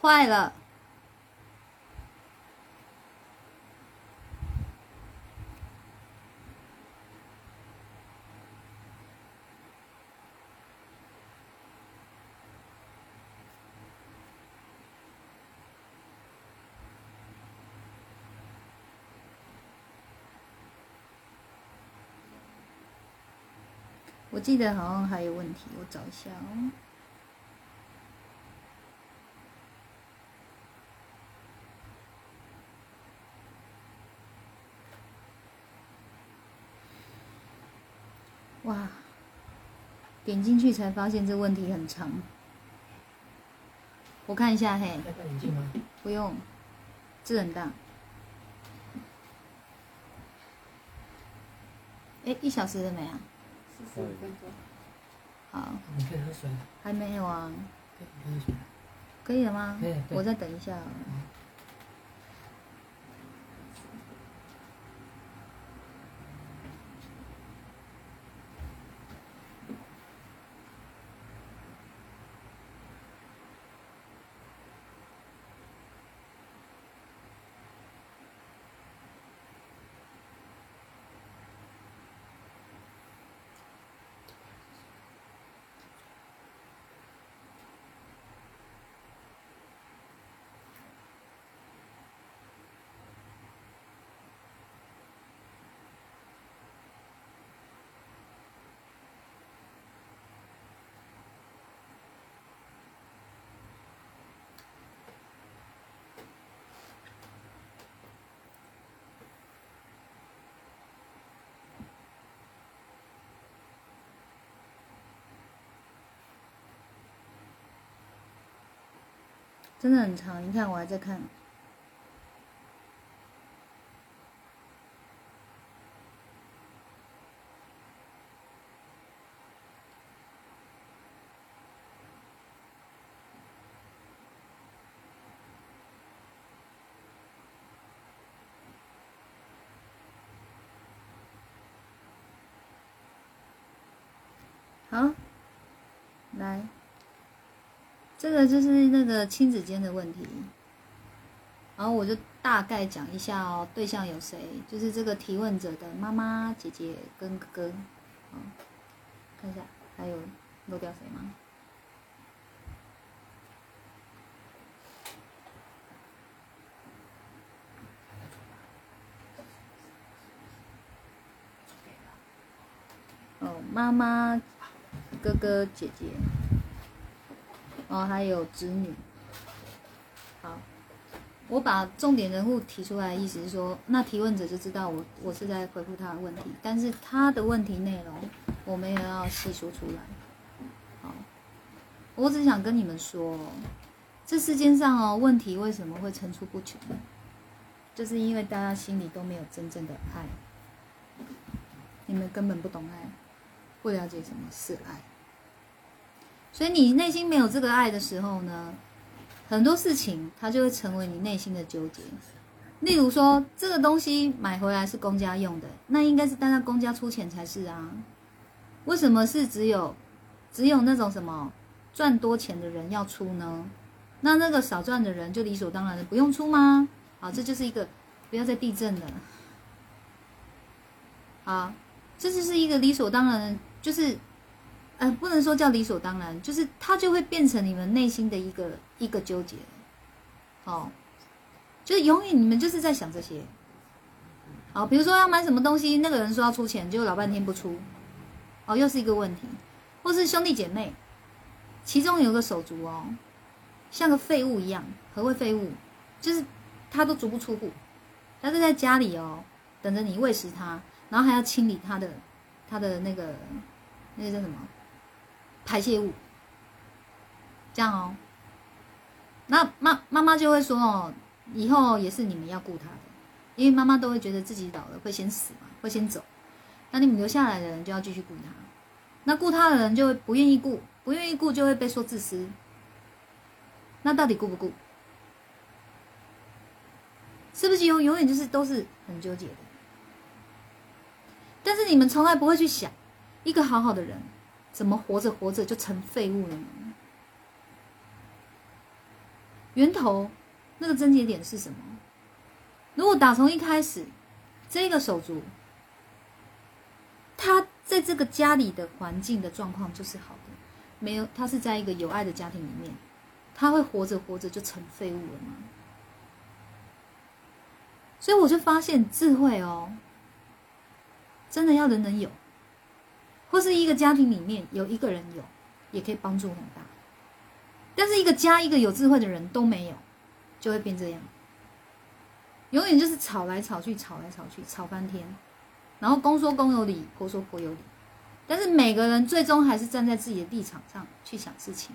坏了。我记得好像还有问题，我找一下哦。哇，点进去才发现这问题很长。我看一下，嘿。戴眼镜吗？不用，字很大。哎，一小时了没啊？四十五分钟。好。你可以喝水了。还没有啊。可以喝水。可以了吗？我再等一下。真的很长，你看我还在看。好，来。这个就是那个亲子间的问题，然后我就大概讲一下哦，对象有谁？就是这个提问者的妈妈、姐姐跟哥哥，看一下还有漏掉谁吗？哦，妈妈、哥哥、姐姐。然后还有子女。好，我把重点人物提出来，意思是说，那提问者就知道我我是在回复他的问题，但是他的问题内容我没有要细说出来。好，我只想跟你们说，这世间上哦，问题为什么会层出不穷？就是因为大家心里都没有真正的爱，你们根本不懂爱，不了解什么是爱，所以你内心没有这个爱的时候呢，很多事情它就会成为你内心的纠结。例如说，这个东西买回来是公家用的，那应该是大家公家出钱才是啊，为什么是只有只有那种什么赚多钱的人要出呢？那那个少赚的人就理所当然的不用出吗？好，这就是一个不要再地震了。好，这就是一个理所当然，就是呃，不能说叫理所当然，就是它就会变成你们内心的一个一个纠结。好，就是永远你们就是在想这些。好，比如说要买什么东西，那个人说要出钱，结果老半天不出，哦，又是一个问题。或是兄弟姐妹，其中有个手足哦，像个废物一样。何谓废物？就是他都足不出户，他是在家里哦，等着你喂食他，然后还要清理他的他的那个那个叫什么排泄物，这样哦。那妈妈妈就会说哦，以后也是你们要顾他的，因为妈妈都会觉得自己老了会先死嘛，会先走，那你们留下来的人就要继续顾他，那顾他的人就会不愿意顾，不愿意顾就会被说自私，那到底顾不顾？是不是永永远就是都是很纠结的？但是你们从来不会去想，一个好好的人，怎么活着活着就成废物了呢？源头那个症结点是什么？如果打从一开始，这个手足，他在这个家里的环境的状况就是好的，没有他是在一个有爱的家庭里面，他会活着活着就成废物了吗？所以我就发现智慧哦，真的要人人有，或是一个家庭里面有一个人有，也可以帮助很大。但是一个家一个有智慧的人都没有，就会变这样，永远就是吵来吵去，吵来吵去，吵翻天，然后公说公有理，婆说婆有理，但是每个人最终还是站在自己的立场上去想事情，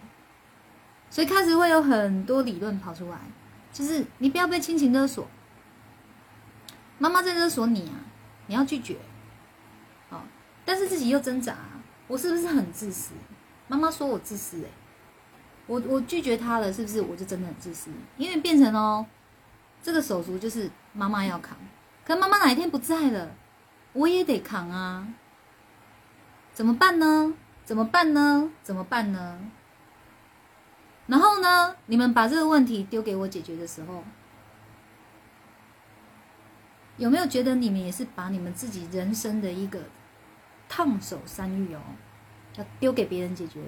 所以开始会有很多理论跑出来，就是你不要被亲情勒索。妈妈在勒索你啊，你要拒绝，但是自己又挣扎，我是不是很自私？妈妈说我自私，哎，我我拒绝他了，是不是我就真的很自私？因为变成哦，这个手足就是妈妈要扛，可妈妈哪一天不在了，我也得扛啊，怎么办呢？怎么办呢？怎么办呢？然后呢，你们把这个问题丢给我解决的时候。有没有觉得你们也是把你们自己人生的一个烫手山芋哦，要丢给别人解决，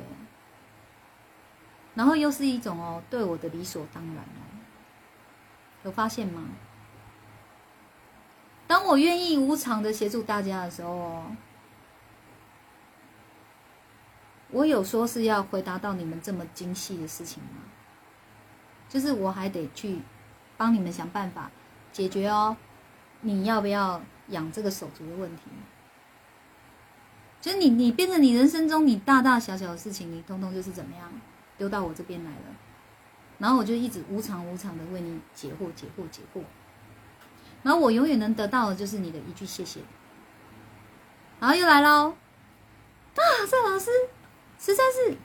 然后又是一种哦对我的理所当然哦，有发现吗？当我愿意无偿的协助大家的时候哦，我有说是要回答到你们这么精细的事情吗？就是我还得去帮你们想办法解决哦。你要不要养这个手足的问题？就是你，你变成你人生中你大大小小的事情，你通通就是怎么样丢到我这边来了，然后我就一直无偿无偿的为你解惑解惑解惑，然后我永远能得到的就是你的一句谢谢。然后又来喽，啊，这老师实在是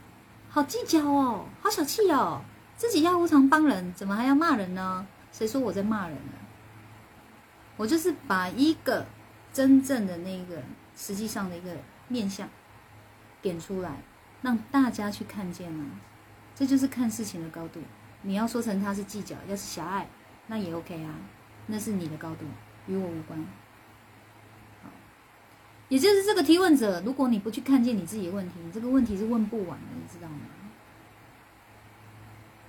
好计较哦，好小气哦，自己要无偿帮人，怎么还要骂人呢？谁说我在骂人呢？我就是把一个真正的那个实际上的一个面相点出来，让大家去看见啊，这就是看事情的高度。你要说成他是计较，要是狭隘，那也 OK 啊，那是你的高度，与我无关。好，也就是这个提问者，如果你不去看见你自己的问题，你这个问题是问不完的，你知道吗？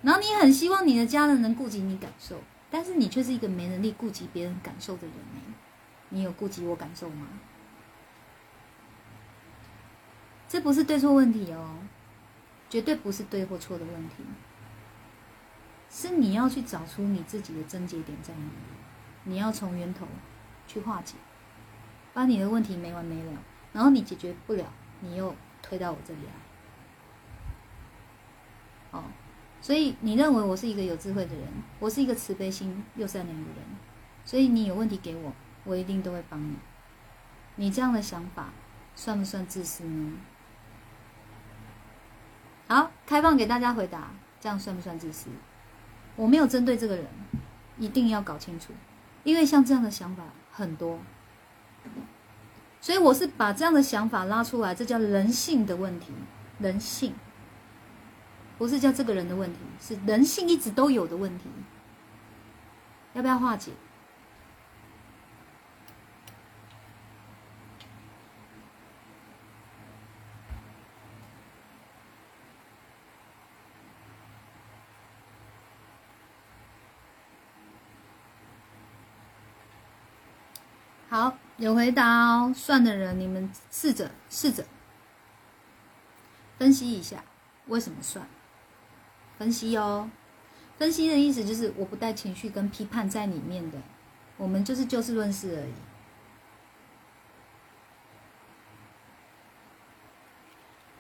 然后你很希望你的家人能顾及你感受。但是你却是一个没能力顾及别人感受的人呢？你有顾及我感受吗？这不是对错问题哦，绝对不是对或错的问题，是你要去找出你自己的症结点在哪里，你要从源头去化解，把你的问题没完没了，然后你解决不了，你又推到我这里来。哦，所以你认为我是一个有智慧的人，我是一个慈悲心又善良的人，所以你有问题给我，我一定都会帮你。你这样的想法算不算自私呢？好，开放给大家回答，这样算不算自私？我没有针对这个人，一定要搞清楚，因为像这样的想法很多，所以我是把这样的想法拉出来，这叫人性的问题，人性不是叫这个人的问题，是人性一直都有的问题，要不要化解？好，有回答哦。算的人，你们试着试着分析一下，为什么算？分析哦。分析的意思就是我不带情绪跟批判在里面的，我们就是就事论事而已。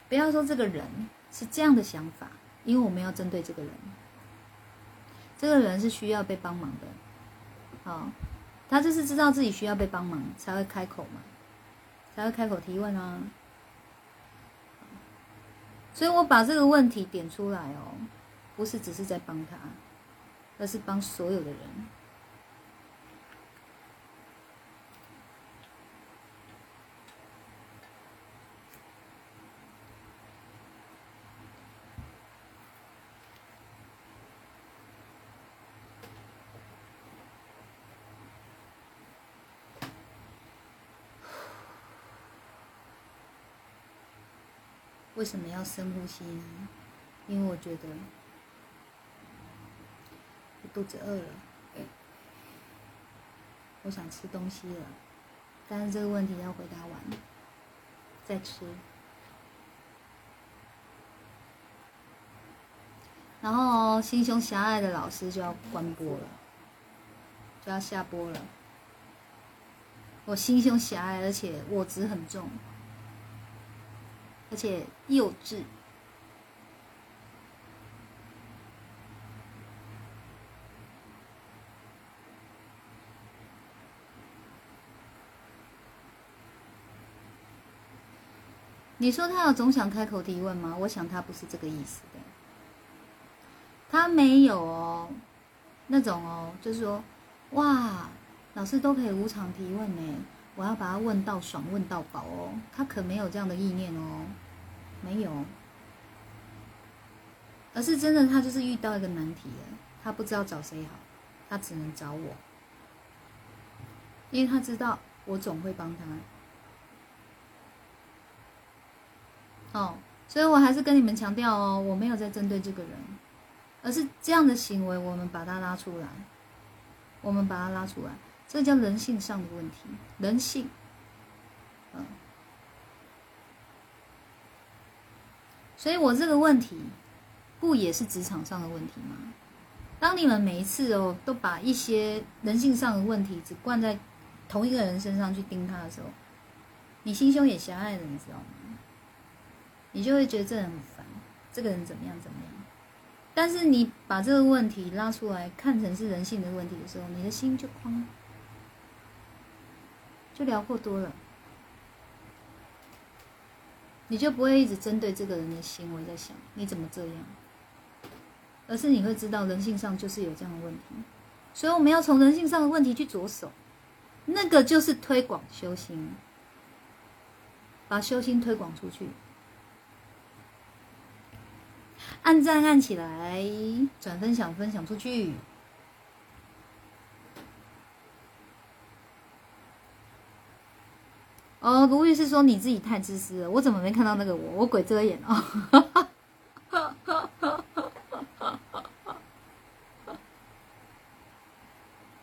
不要说这个人是这样的想法，因为我们要针对这个人，这个人是需要被帮忙的，好。他就是知道自己需要被帮忙，才会开口嘛，才会开口提问啊。所以我把这个问题点出来哦，不是只是在帮他，而是帮所有的人。为什么要深呼吸呢？因为我觉得我肚子饿了，我想吃东西了，但是这个问题要回答完再吃。然后心胸狭隘的老师就要关播了，就要下播了。我心胸狭隘，而且我执很重。而且幼稚。你说他有总想开口提问吗？我想他不是这个意思的。他没有哦，那种哦，就是说，哇，老师都可以无偿提问呢。我要把他问到爽，问到饱哦。他可没有这样的意念哦，没有，而是真的，他就是遇到一个难题了，他不知道找谁好，他只能找我，因为他知道我总会帮他。哦，所以我还是跟你们强调哦，我没有在针对这个人，而是这样的行为，我们把他拉出来，我们把他拉出来。这叫人性上的问题，人性，嗯，所以我这个问题，不也是职场上的问题吗？当你们每一次哦，都把一些人性上的问题只灌在同一个人身上去盯他的时候，你心胸也狭隘了，你知道吗？你就会觉得这人很烦，这个人怎么样怎么样。但是你把这个问题拉出来看成是人性的问题的时候，你的心就宽了。就聊过多了，你就不会一直针对这个人的行为在想你怎么这样，而是你会知道人性上就是有这样的问题，所以我们要从人性上的问题去着手，那个就是推广修心，把修心推广出去，按赞按起来，转分享分享出去。哦，卢律师说你自己太自私了，我怎么没看到那个我？我鬼遮眼哦！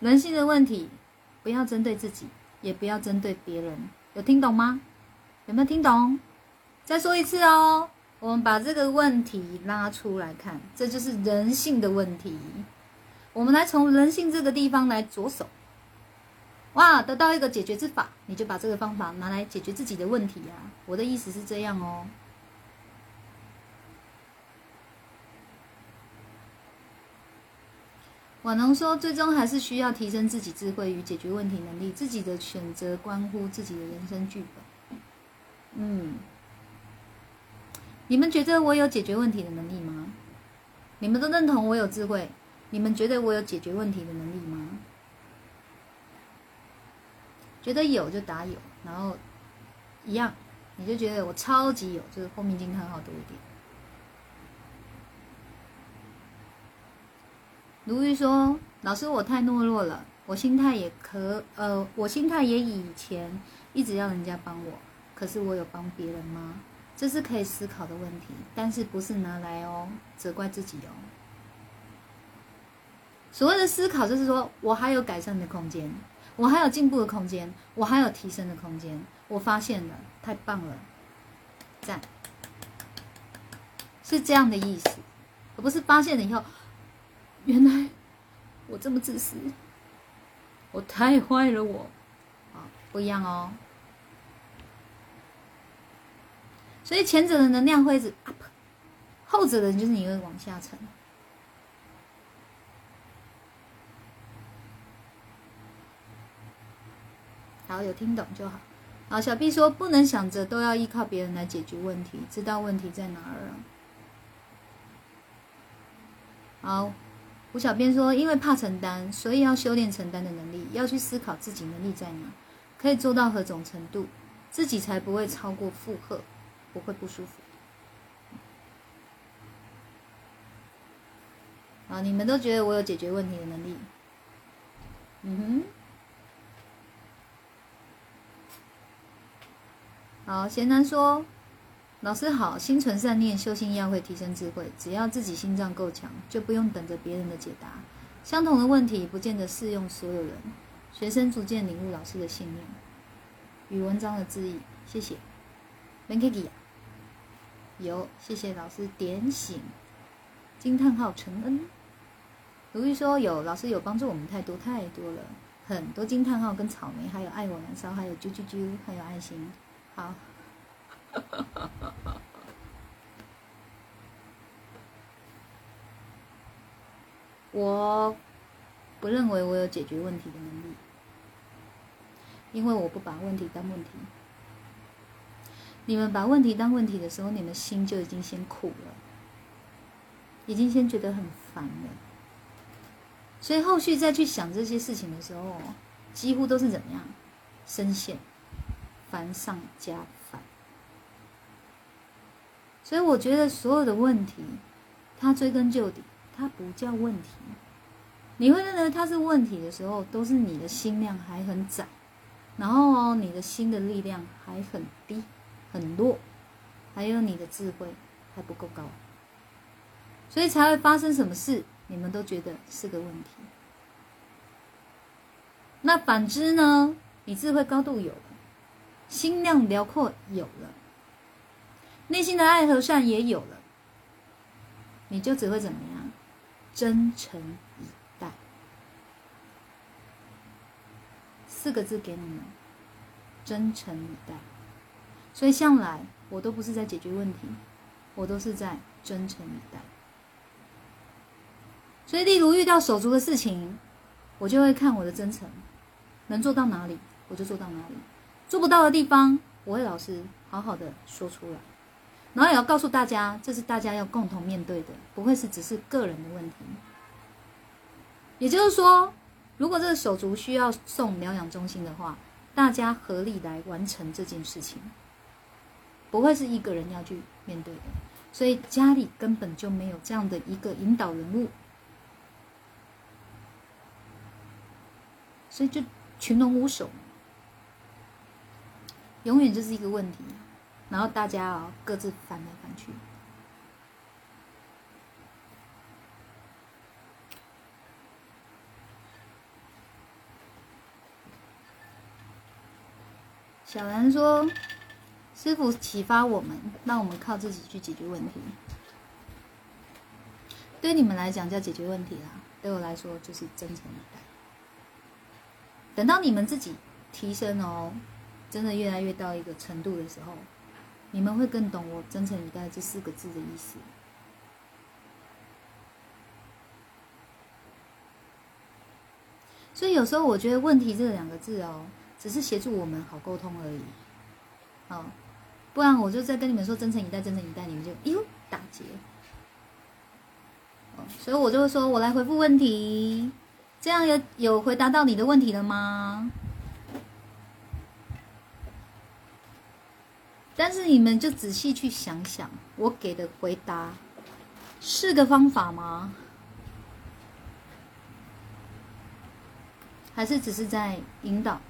人性的问题，不要针对自己，也不要针对别人，有听懂吗？有没有听懂？再说一次哦，我们把这个问题拉出来看，这就是人性的问题。我们来从人性这个地方来着手，哇，得到一个解决之法，你就把这个方法拿来解决自己的问题啊！我的意思是这样哦。瓦农说，最终还是需要提升自己智慧与解决问题能力，自己的选择关乎自己的人生剧本。嗯，你们觉得我有解决问题的能力吗？你们都认同我有智慧？你们觉得我有解决问题的能力吗？觉得有就打有，然后一样，你就觉得我超级有，就是后面惊叹号多一点。如玉说：“老师，我太懦弱了，我心态也可，呃，我心态也以前一直要人家帮我，可是我有帮别人吗？这是可以思考的问题，但是不是拿来哦责怪自己哦。”所谓的思考，就是说我还有改善的空间，我还有进步的空间，我还有提升的空间。我发现了，太棒了，赞，是这样的意思，而不是发现了以后，原来我这么自私，我太坏了，我啊，不一样哦。所以前者的能量会是 up，后者的就是你会往下沉。好，有听懂就好。好，小 B 说不能想着都要依靠别人来解决问题，知道问题在哪儿了。好，胡小编说，因为怕承担，所以要修炼承担的能力，要去思考自己能力在哪，可以做到何种程度，自己才不会超过负荷，不会不舒服。啊，你们都觉得我有解决问题的能力？嗯哼。好，贤男说：“老师好，心存善念，修心要会提升智慧。只要自己心脏够强，就不用等着别人的解答。相同的问题不见得适用所有人。学生逐渐领悟老师的信念与文章的字意。谢谢。Ben Kiki 有，谢谢老师点醒。惊叹号承恩。如玉说有，老师有帮助我们太多太多了，很多惊叹号跟草莓，还有爱我燃烧，还有啾啾啾，还有爱心。”好，我不认为我有解决问题的能力，因为我不把问题当问题。你们把问题当问题的时候，你们心就已经先苦了，已经先觉得很烦了，所以后续再去想这些事情的时候，几乎都是怎么样，深陷。烦上加烦，所以我觉得所有的问题，它追根究底，它不叫问题。你会认为它是问题的时候，都是你的心量还很窄，然后哦，你的心的力量还很低、很弱，还有你的智慧还不够高，所以才会发生什么事，你们都觉得是个问题。那反之呢？你智慧高度有。心量辽阔有了，内心的爱和善也有了，你就只会怎么样？真诚以待，四个字给你们：真诚以待。所以向来我都不是在解决问题，我都是在真诚以待。所以，例如遇到手足的事情，我就会看我的真诚能做到哪里，我就做到哪里。做不到的地方，我会老实好好的说出来，然后也要告诉大家，这是大家要共同面对的，不会是只是个人的问题。也就是说，如果这个手足需要送疗养中心的话，大家合力来完成这件事情，不会是一个人要去面对的。所以家里根本就没有这样的一个引导人物，所以就群龙无首。永远就是一个问题，然后大家啊各自翻来翻去。小兰说：“师傅启发我们，让我们靠自己去解决问题。对你们来讲叫解决问题啦，对我来说就是真诚以待。等到你们自己提升哦，真的越来越到一个程度的时候，你们会更懂我“真诚以待”这四个字的意思。所以有时候我觉得“问题”这两个字哦，只是协助我们好沟通而已。哦，不然我就在跟你们说“真诚以待，真诚以待”，你们就哟打结。所以我就会说，我来回复问题，这样有有回答到你的问题了吗？但是你们就仔细去想想，我给的回答是个方法吗？还是只是在引导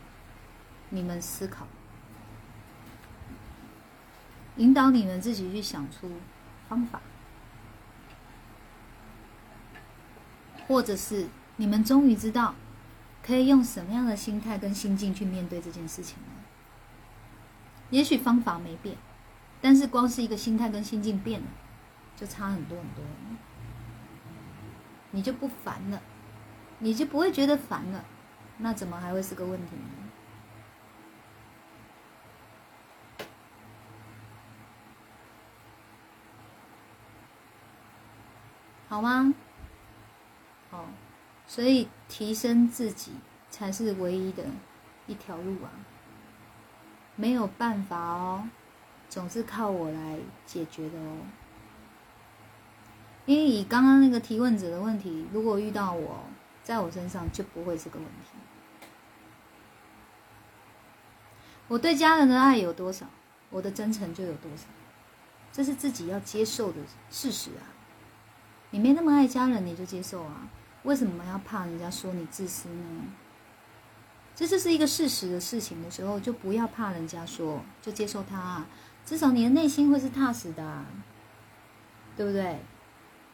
你们思考，引导你们自己去想出方法，或者是你们终于知道可以用什么样的心态跟心境去面对这件事情？也许方法没变，但是光是一个心态跟心境变了，就差很多很多，你就不烦了，你就不会觉得烦了。那怎么还会是个问题呢？好吗？哦，所以提升自己才是唯一的一条路啊！没有办法哦，总是靠我来解决的哦。因为以刚刚那个提问者的问题，如果遇到我在我身上，就不会是个问题。我对家人的爱有多少，我的真诚就有多少，这是自己要接受的事实啊！你没那么爱家人，你就接受啊！为什么要怕人家说你自私呢？这就是一个事实的事情的时候，就不要怕人家说，就接受他，至少你的内心会是踏实的，对不对？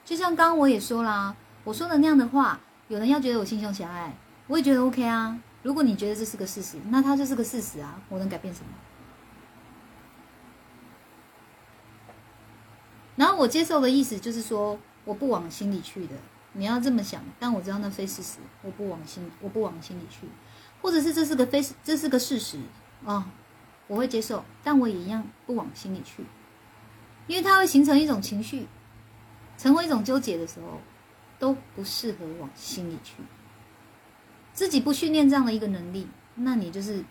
就像刚刚我也说啦，我说的那样的话，有人要觉得我心胸狭隘，我也觉得 OK 啊。如果你觉得这是个事实，那它就是个事实啊！我能改变什么？然后我接受的意思就是说，我不往心里去的。你要这么想，但我知道那非事实，我不往心，我不往心里去，或者是这是个非，这是个事实啊，我会接受，但我也一样不往心里去，因为它会形成一种情绪，成为一种纠结的时候，都不适合往心里去。自己不训练这样的一个能力，那你就是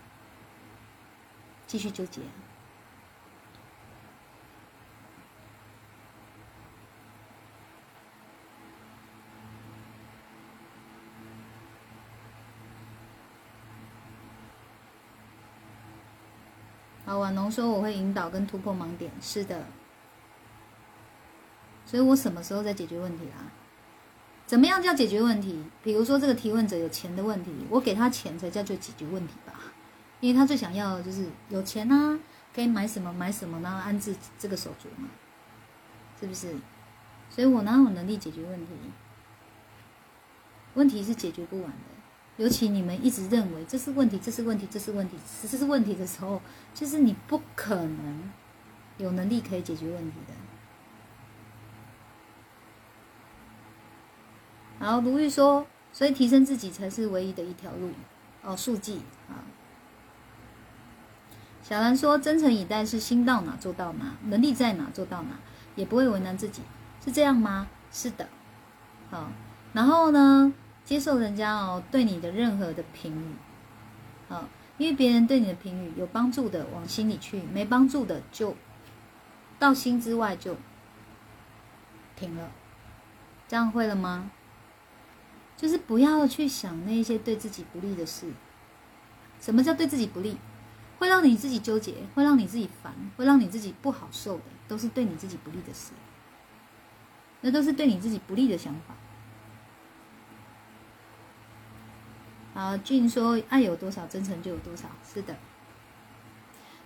继续纠结。好，婉农说我会引导跟突破盲点，是的。所以我什么时候在解决问题啊？怎么样叫解决问题？比如说这个提问者有钱的问题，我给他钱才叫做解决问题吧，因为他最想要的就是有钱啊，可以买什么买什么，然后安置这个手足嘛，是不是？所以我哪有能力解决问题？问题是解决不完的，尤其你们一直认为这是问题，这是问题，这是问题，这是问题的时候，就是你不可能有能力可以解决问题的。然后如玉说：“所以提升自己才是唯一的一条路。”哦，速记啊。小兰说：“真诚以待是心到哪做到哪，能力在哪做到哪，也不会为难自己，是这样吗？”是的。好，然后呢，接受人家哦对你的任何的评语，好，因为别人对你的评语有帮助的往心里去，没帮助的就到心之外就停了。这样会了吗？就是不要去想那些对自己不利的事。什么叫对自己不利？会让你自己纠结，会让你自己烦，会让你自己不好受的，都是对你自己不利的事。那都是对你自己不利的想法。啊，俊说：“爱有多少，真诚就有多少。”是的，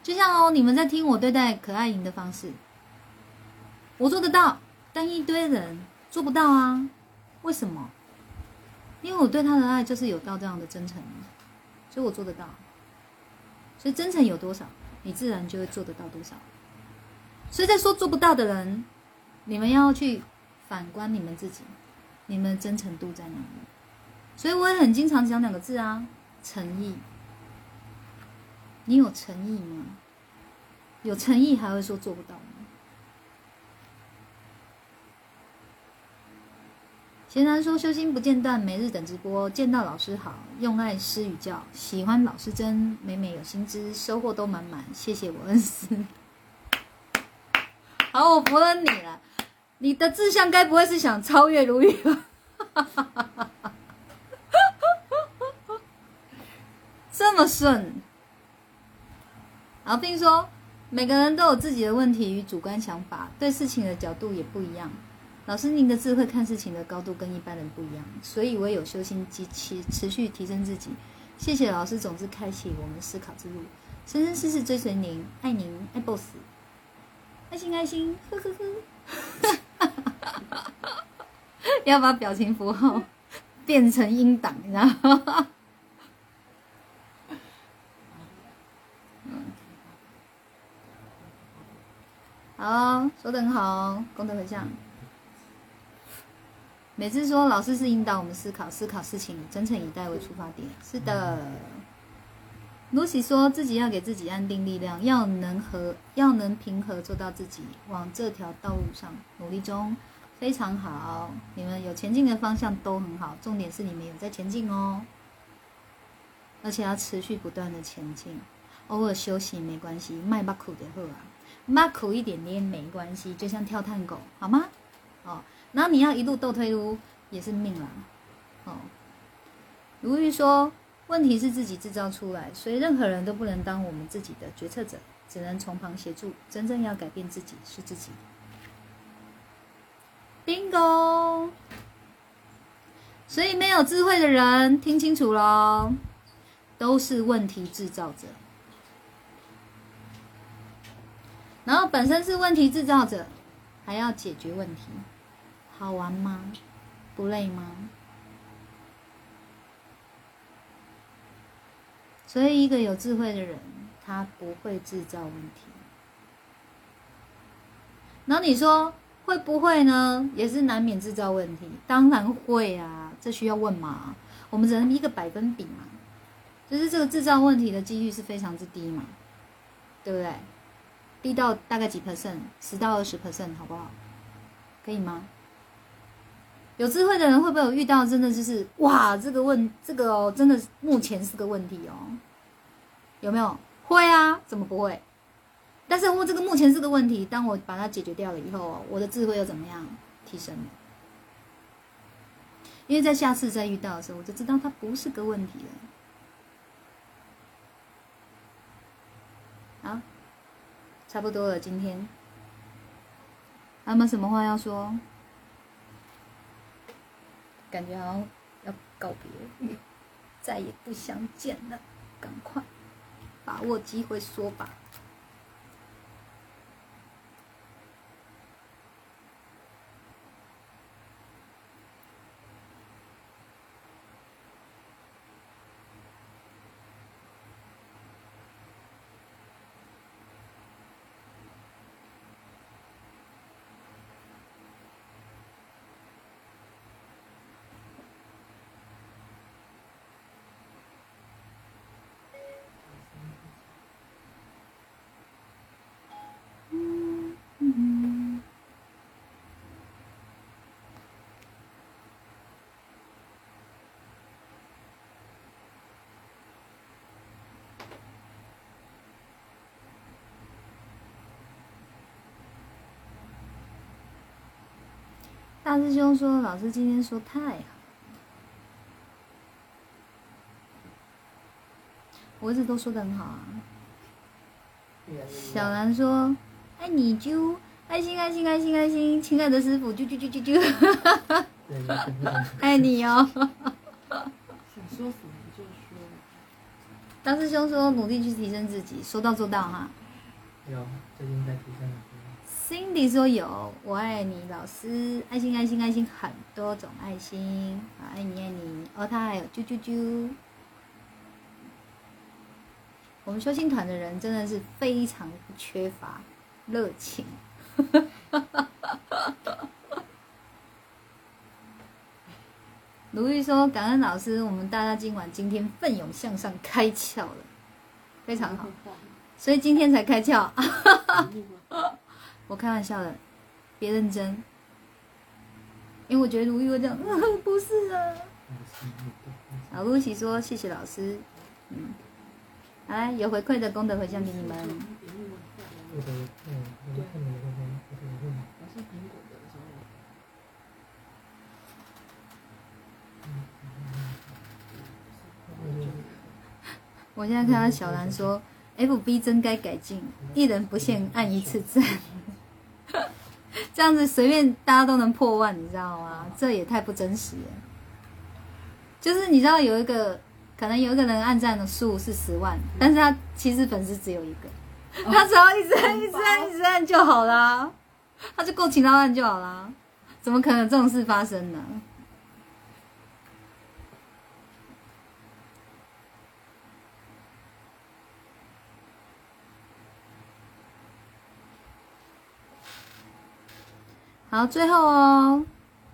就像哦，你们在听我对待可爱莹的方式，我做得到，但一堆人做不到啊？为什么？因为我对他的爱就是有到这样的真诚，所以我做得到。所以真诚有多少，你自然就会做得到多少。所以在说做不到的人，你们要去反观你们自己，你们的真诚度在哪里？所以我也很经常讲两个字啊，诚意。你有诚意吗？有诚意还会说做不到吗？贤然说：“修心不间断，每日等直播，见到老师好，用爱施与教，喜欢老师真，每每有新知，收获都满满。谢谢我恩师。好，我服了你了。你的志向该不会是想超越如玉吧？这么顺。好，并说每个人都有自己的问题与主观想法，对事情的角度也不一样。”老师，您的智慧看事情的高度跟一般人不一样，所以唯有修心及其持续提升自己。谢谢老师，总是开启我们思考之路，生生世世追随您，爱您，爱 boss，爱心爱心，呵呵呵，要把表情符号变成音档，你知好，说的很好，功德回向。每次说老师是引导我们思考，思考事情，真诚以待为出发点。是的，Lucy 说自己要给自己安定力量，要能和要能平和做到自己往这条道路上努力中，非常好。你们有前进的方向都很好，重点是你们有在前进哦，而且要持续不断的前进，偶尔休息没关系，迈巴苦的喝啊，迈苦一点点没关系，就像跳探狗，好吗？哦。然后你要一路倒退路也是命啦，哦。如玉说，问题是自己制造出来，所以任何人都不能当我们自己的决策者，只能从旁协助。真正要改变自己是自己。Bingo！所以没有智慧的人听清楚喽，都是问题制造者。然后本身是问题制造者，还要解决问题。好玩吗？不累吗？所以，一个有智慧的人，他不会制造问题。然后你说会不会呢？也是难免制造问题。当然会啊，这需要问吗？我们只能一个百分比嘛，就是这个制造问题的几率是非常之低嘛，对不对？低到大概几 percent，十到二十 percent，好不好？可以吗？有智慧的人会不会有遇到真的就是哇，这个问这个哦，真的目前是个问题哦，有没有？会啊，怎么不会？但是我这个目前是个问题，当我把它解决掉了以后，我的智慧又怎么样提升了？因为在下次再遇到的时候，我就知道它不是个问题了。啊，差不多了，今天还有没有什么话要说？感觉好像要告别，再也不相见了，赶快把握机会说吧。大师兄说：“老师今天说太好。”我一直都说的很好啊。小兰说：“爱你啾，爱心爱心爱心爱心，亲爱的师傅啾啾啾啾啾，爱你哦。”想说什么就说。大师兄说：“努力去提升自己，说到做到哈。”有，最近在提升。Cindy 说有，我爱你，老师，爱心爱心爱心，很多种爱心，爱你爱你。哦，他还有啾啾啾。我们修心团的人真的是非常缺乏热情。如玉说：“感恩老师，我们大家今晚今天奋勇向上，开窍了，非常好。所以今天才开窍。我开玩笑的，别认真。因为我觉得如玉会这样，不是啊。老露西说：谢谢老师，嗯，来有回馈的功德回向给你们。我的嗯，我的看你们的话，我的问。我是苹果的时候，我现在看到小兰说，FB 真该改进，一人不限按一次赞，这样子随便大家都能破万，你知道吗？这也太不真实了。就是你知道有一个可能有一个人按赞的数是十万，但是他其实粉丝只有一个，他只要一直按、一直按、一直按就好啦，他就够勤劳按就好啦，怎么可能有这种事发生呢？好，最后哦，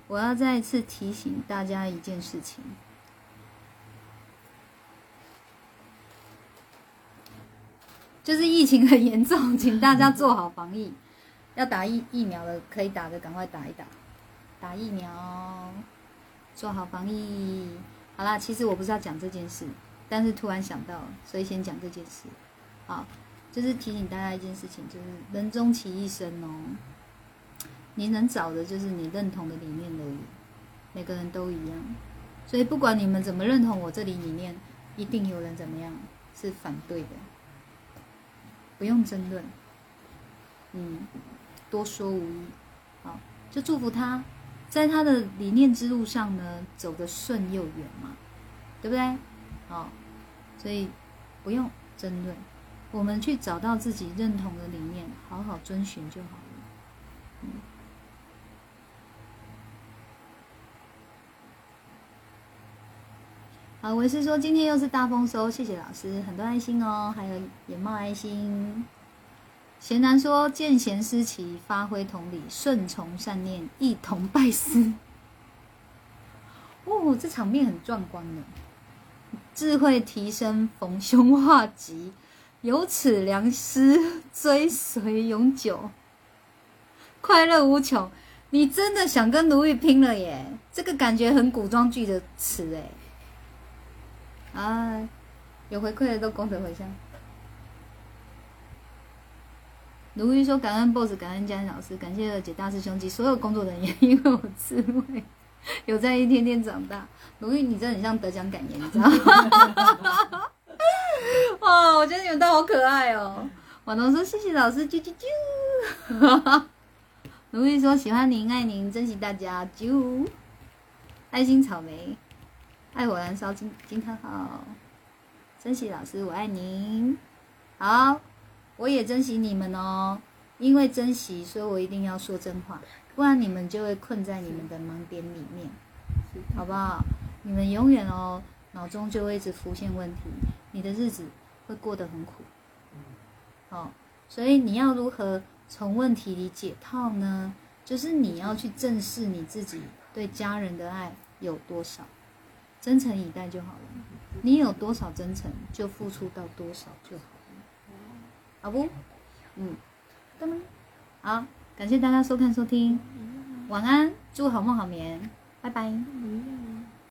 我要再一次提醒大家一件事情，就是疫情很严重，请大家做好防疫。要打疫疫苗的可以打的赶快打一打，打疫苗，做好防疫。好啦，其实我不是要讲这件事，但是突然想到，所以先讲这件事。好，就是提醒大家一件事情，就是人终其一生哦。你能找的就是你认同的理念而已，每个人都一样，所以不管你们怎么认同我这里理念，一定有人怎么样是反对的，不用争论，嗯，多说无益，好，就祝福他，在他的理念之路上呢，走得顺又远嘛，对不对？好，所以不用争论，我们去找到自己认同的理念，好好遵循就好了，嗯。好，我是说今天又是大丰收，谢谢老师，很多爱心哦，还有眼冒爱心。贤男说见贤思齐，发挥同理，顺从善念，一同拜师。哦，这场面很壮观呢。智慧提升，逢凶化吉，有此良师追随永久，快乐无穷。你真的想跟奴役拼了耶？这个感觉很古装剧的词哎。啊，有回馈的都功德回向。卢玉说：“感恩 BOSS，感恩嘉恩老师，感谢二姐大师兄及所有工作人员，因为我智慧有在一天天长大。”卢玉，你真的很像得奖感言，你知道吗？哦，我觉得你们都好可爱哦。婉彤说：“谢谢老师，啾啾啾。”卢玉说：“喜欢您，爱您，珍惜大家，啾。”爱心草莓。爱火燃烧，金金看好，珍惜老师，我爱您。好，我也珍惜你们哦。因为珍惜，所以我一定要说真话，不然你们就会困在你们的盲点里面，好不好？你们永远哦，脑中就会一直浮现问题，你的日子会过得很苦。好，所以你要如何从问题里解套呢？就是你要去正视你自己对家人的爱有多少。真诚以待就好了，你有多少真诚，就付出到多少就好了，好不？嗯，好，感谢大家收看收听，晚安，祝好梦好眠，拜拜。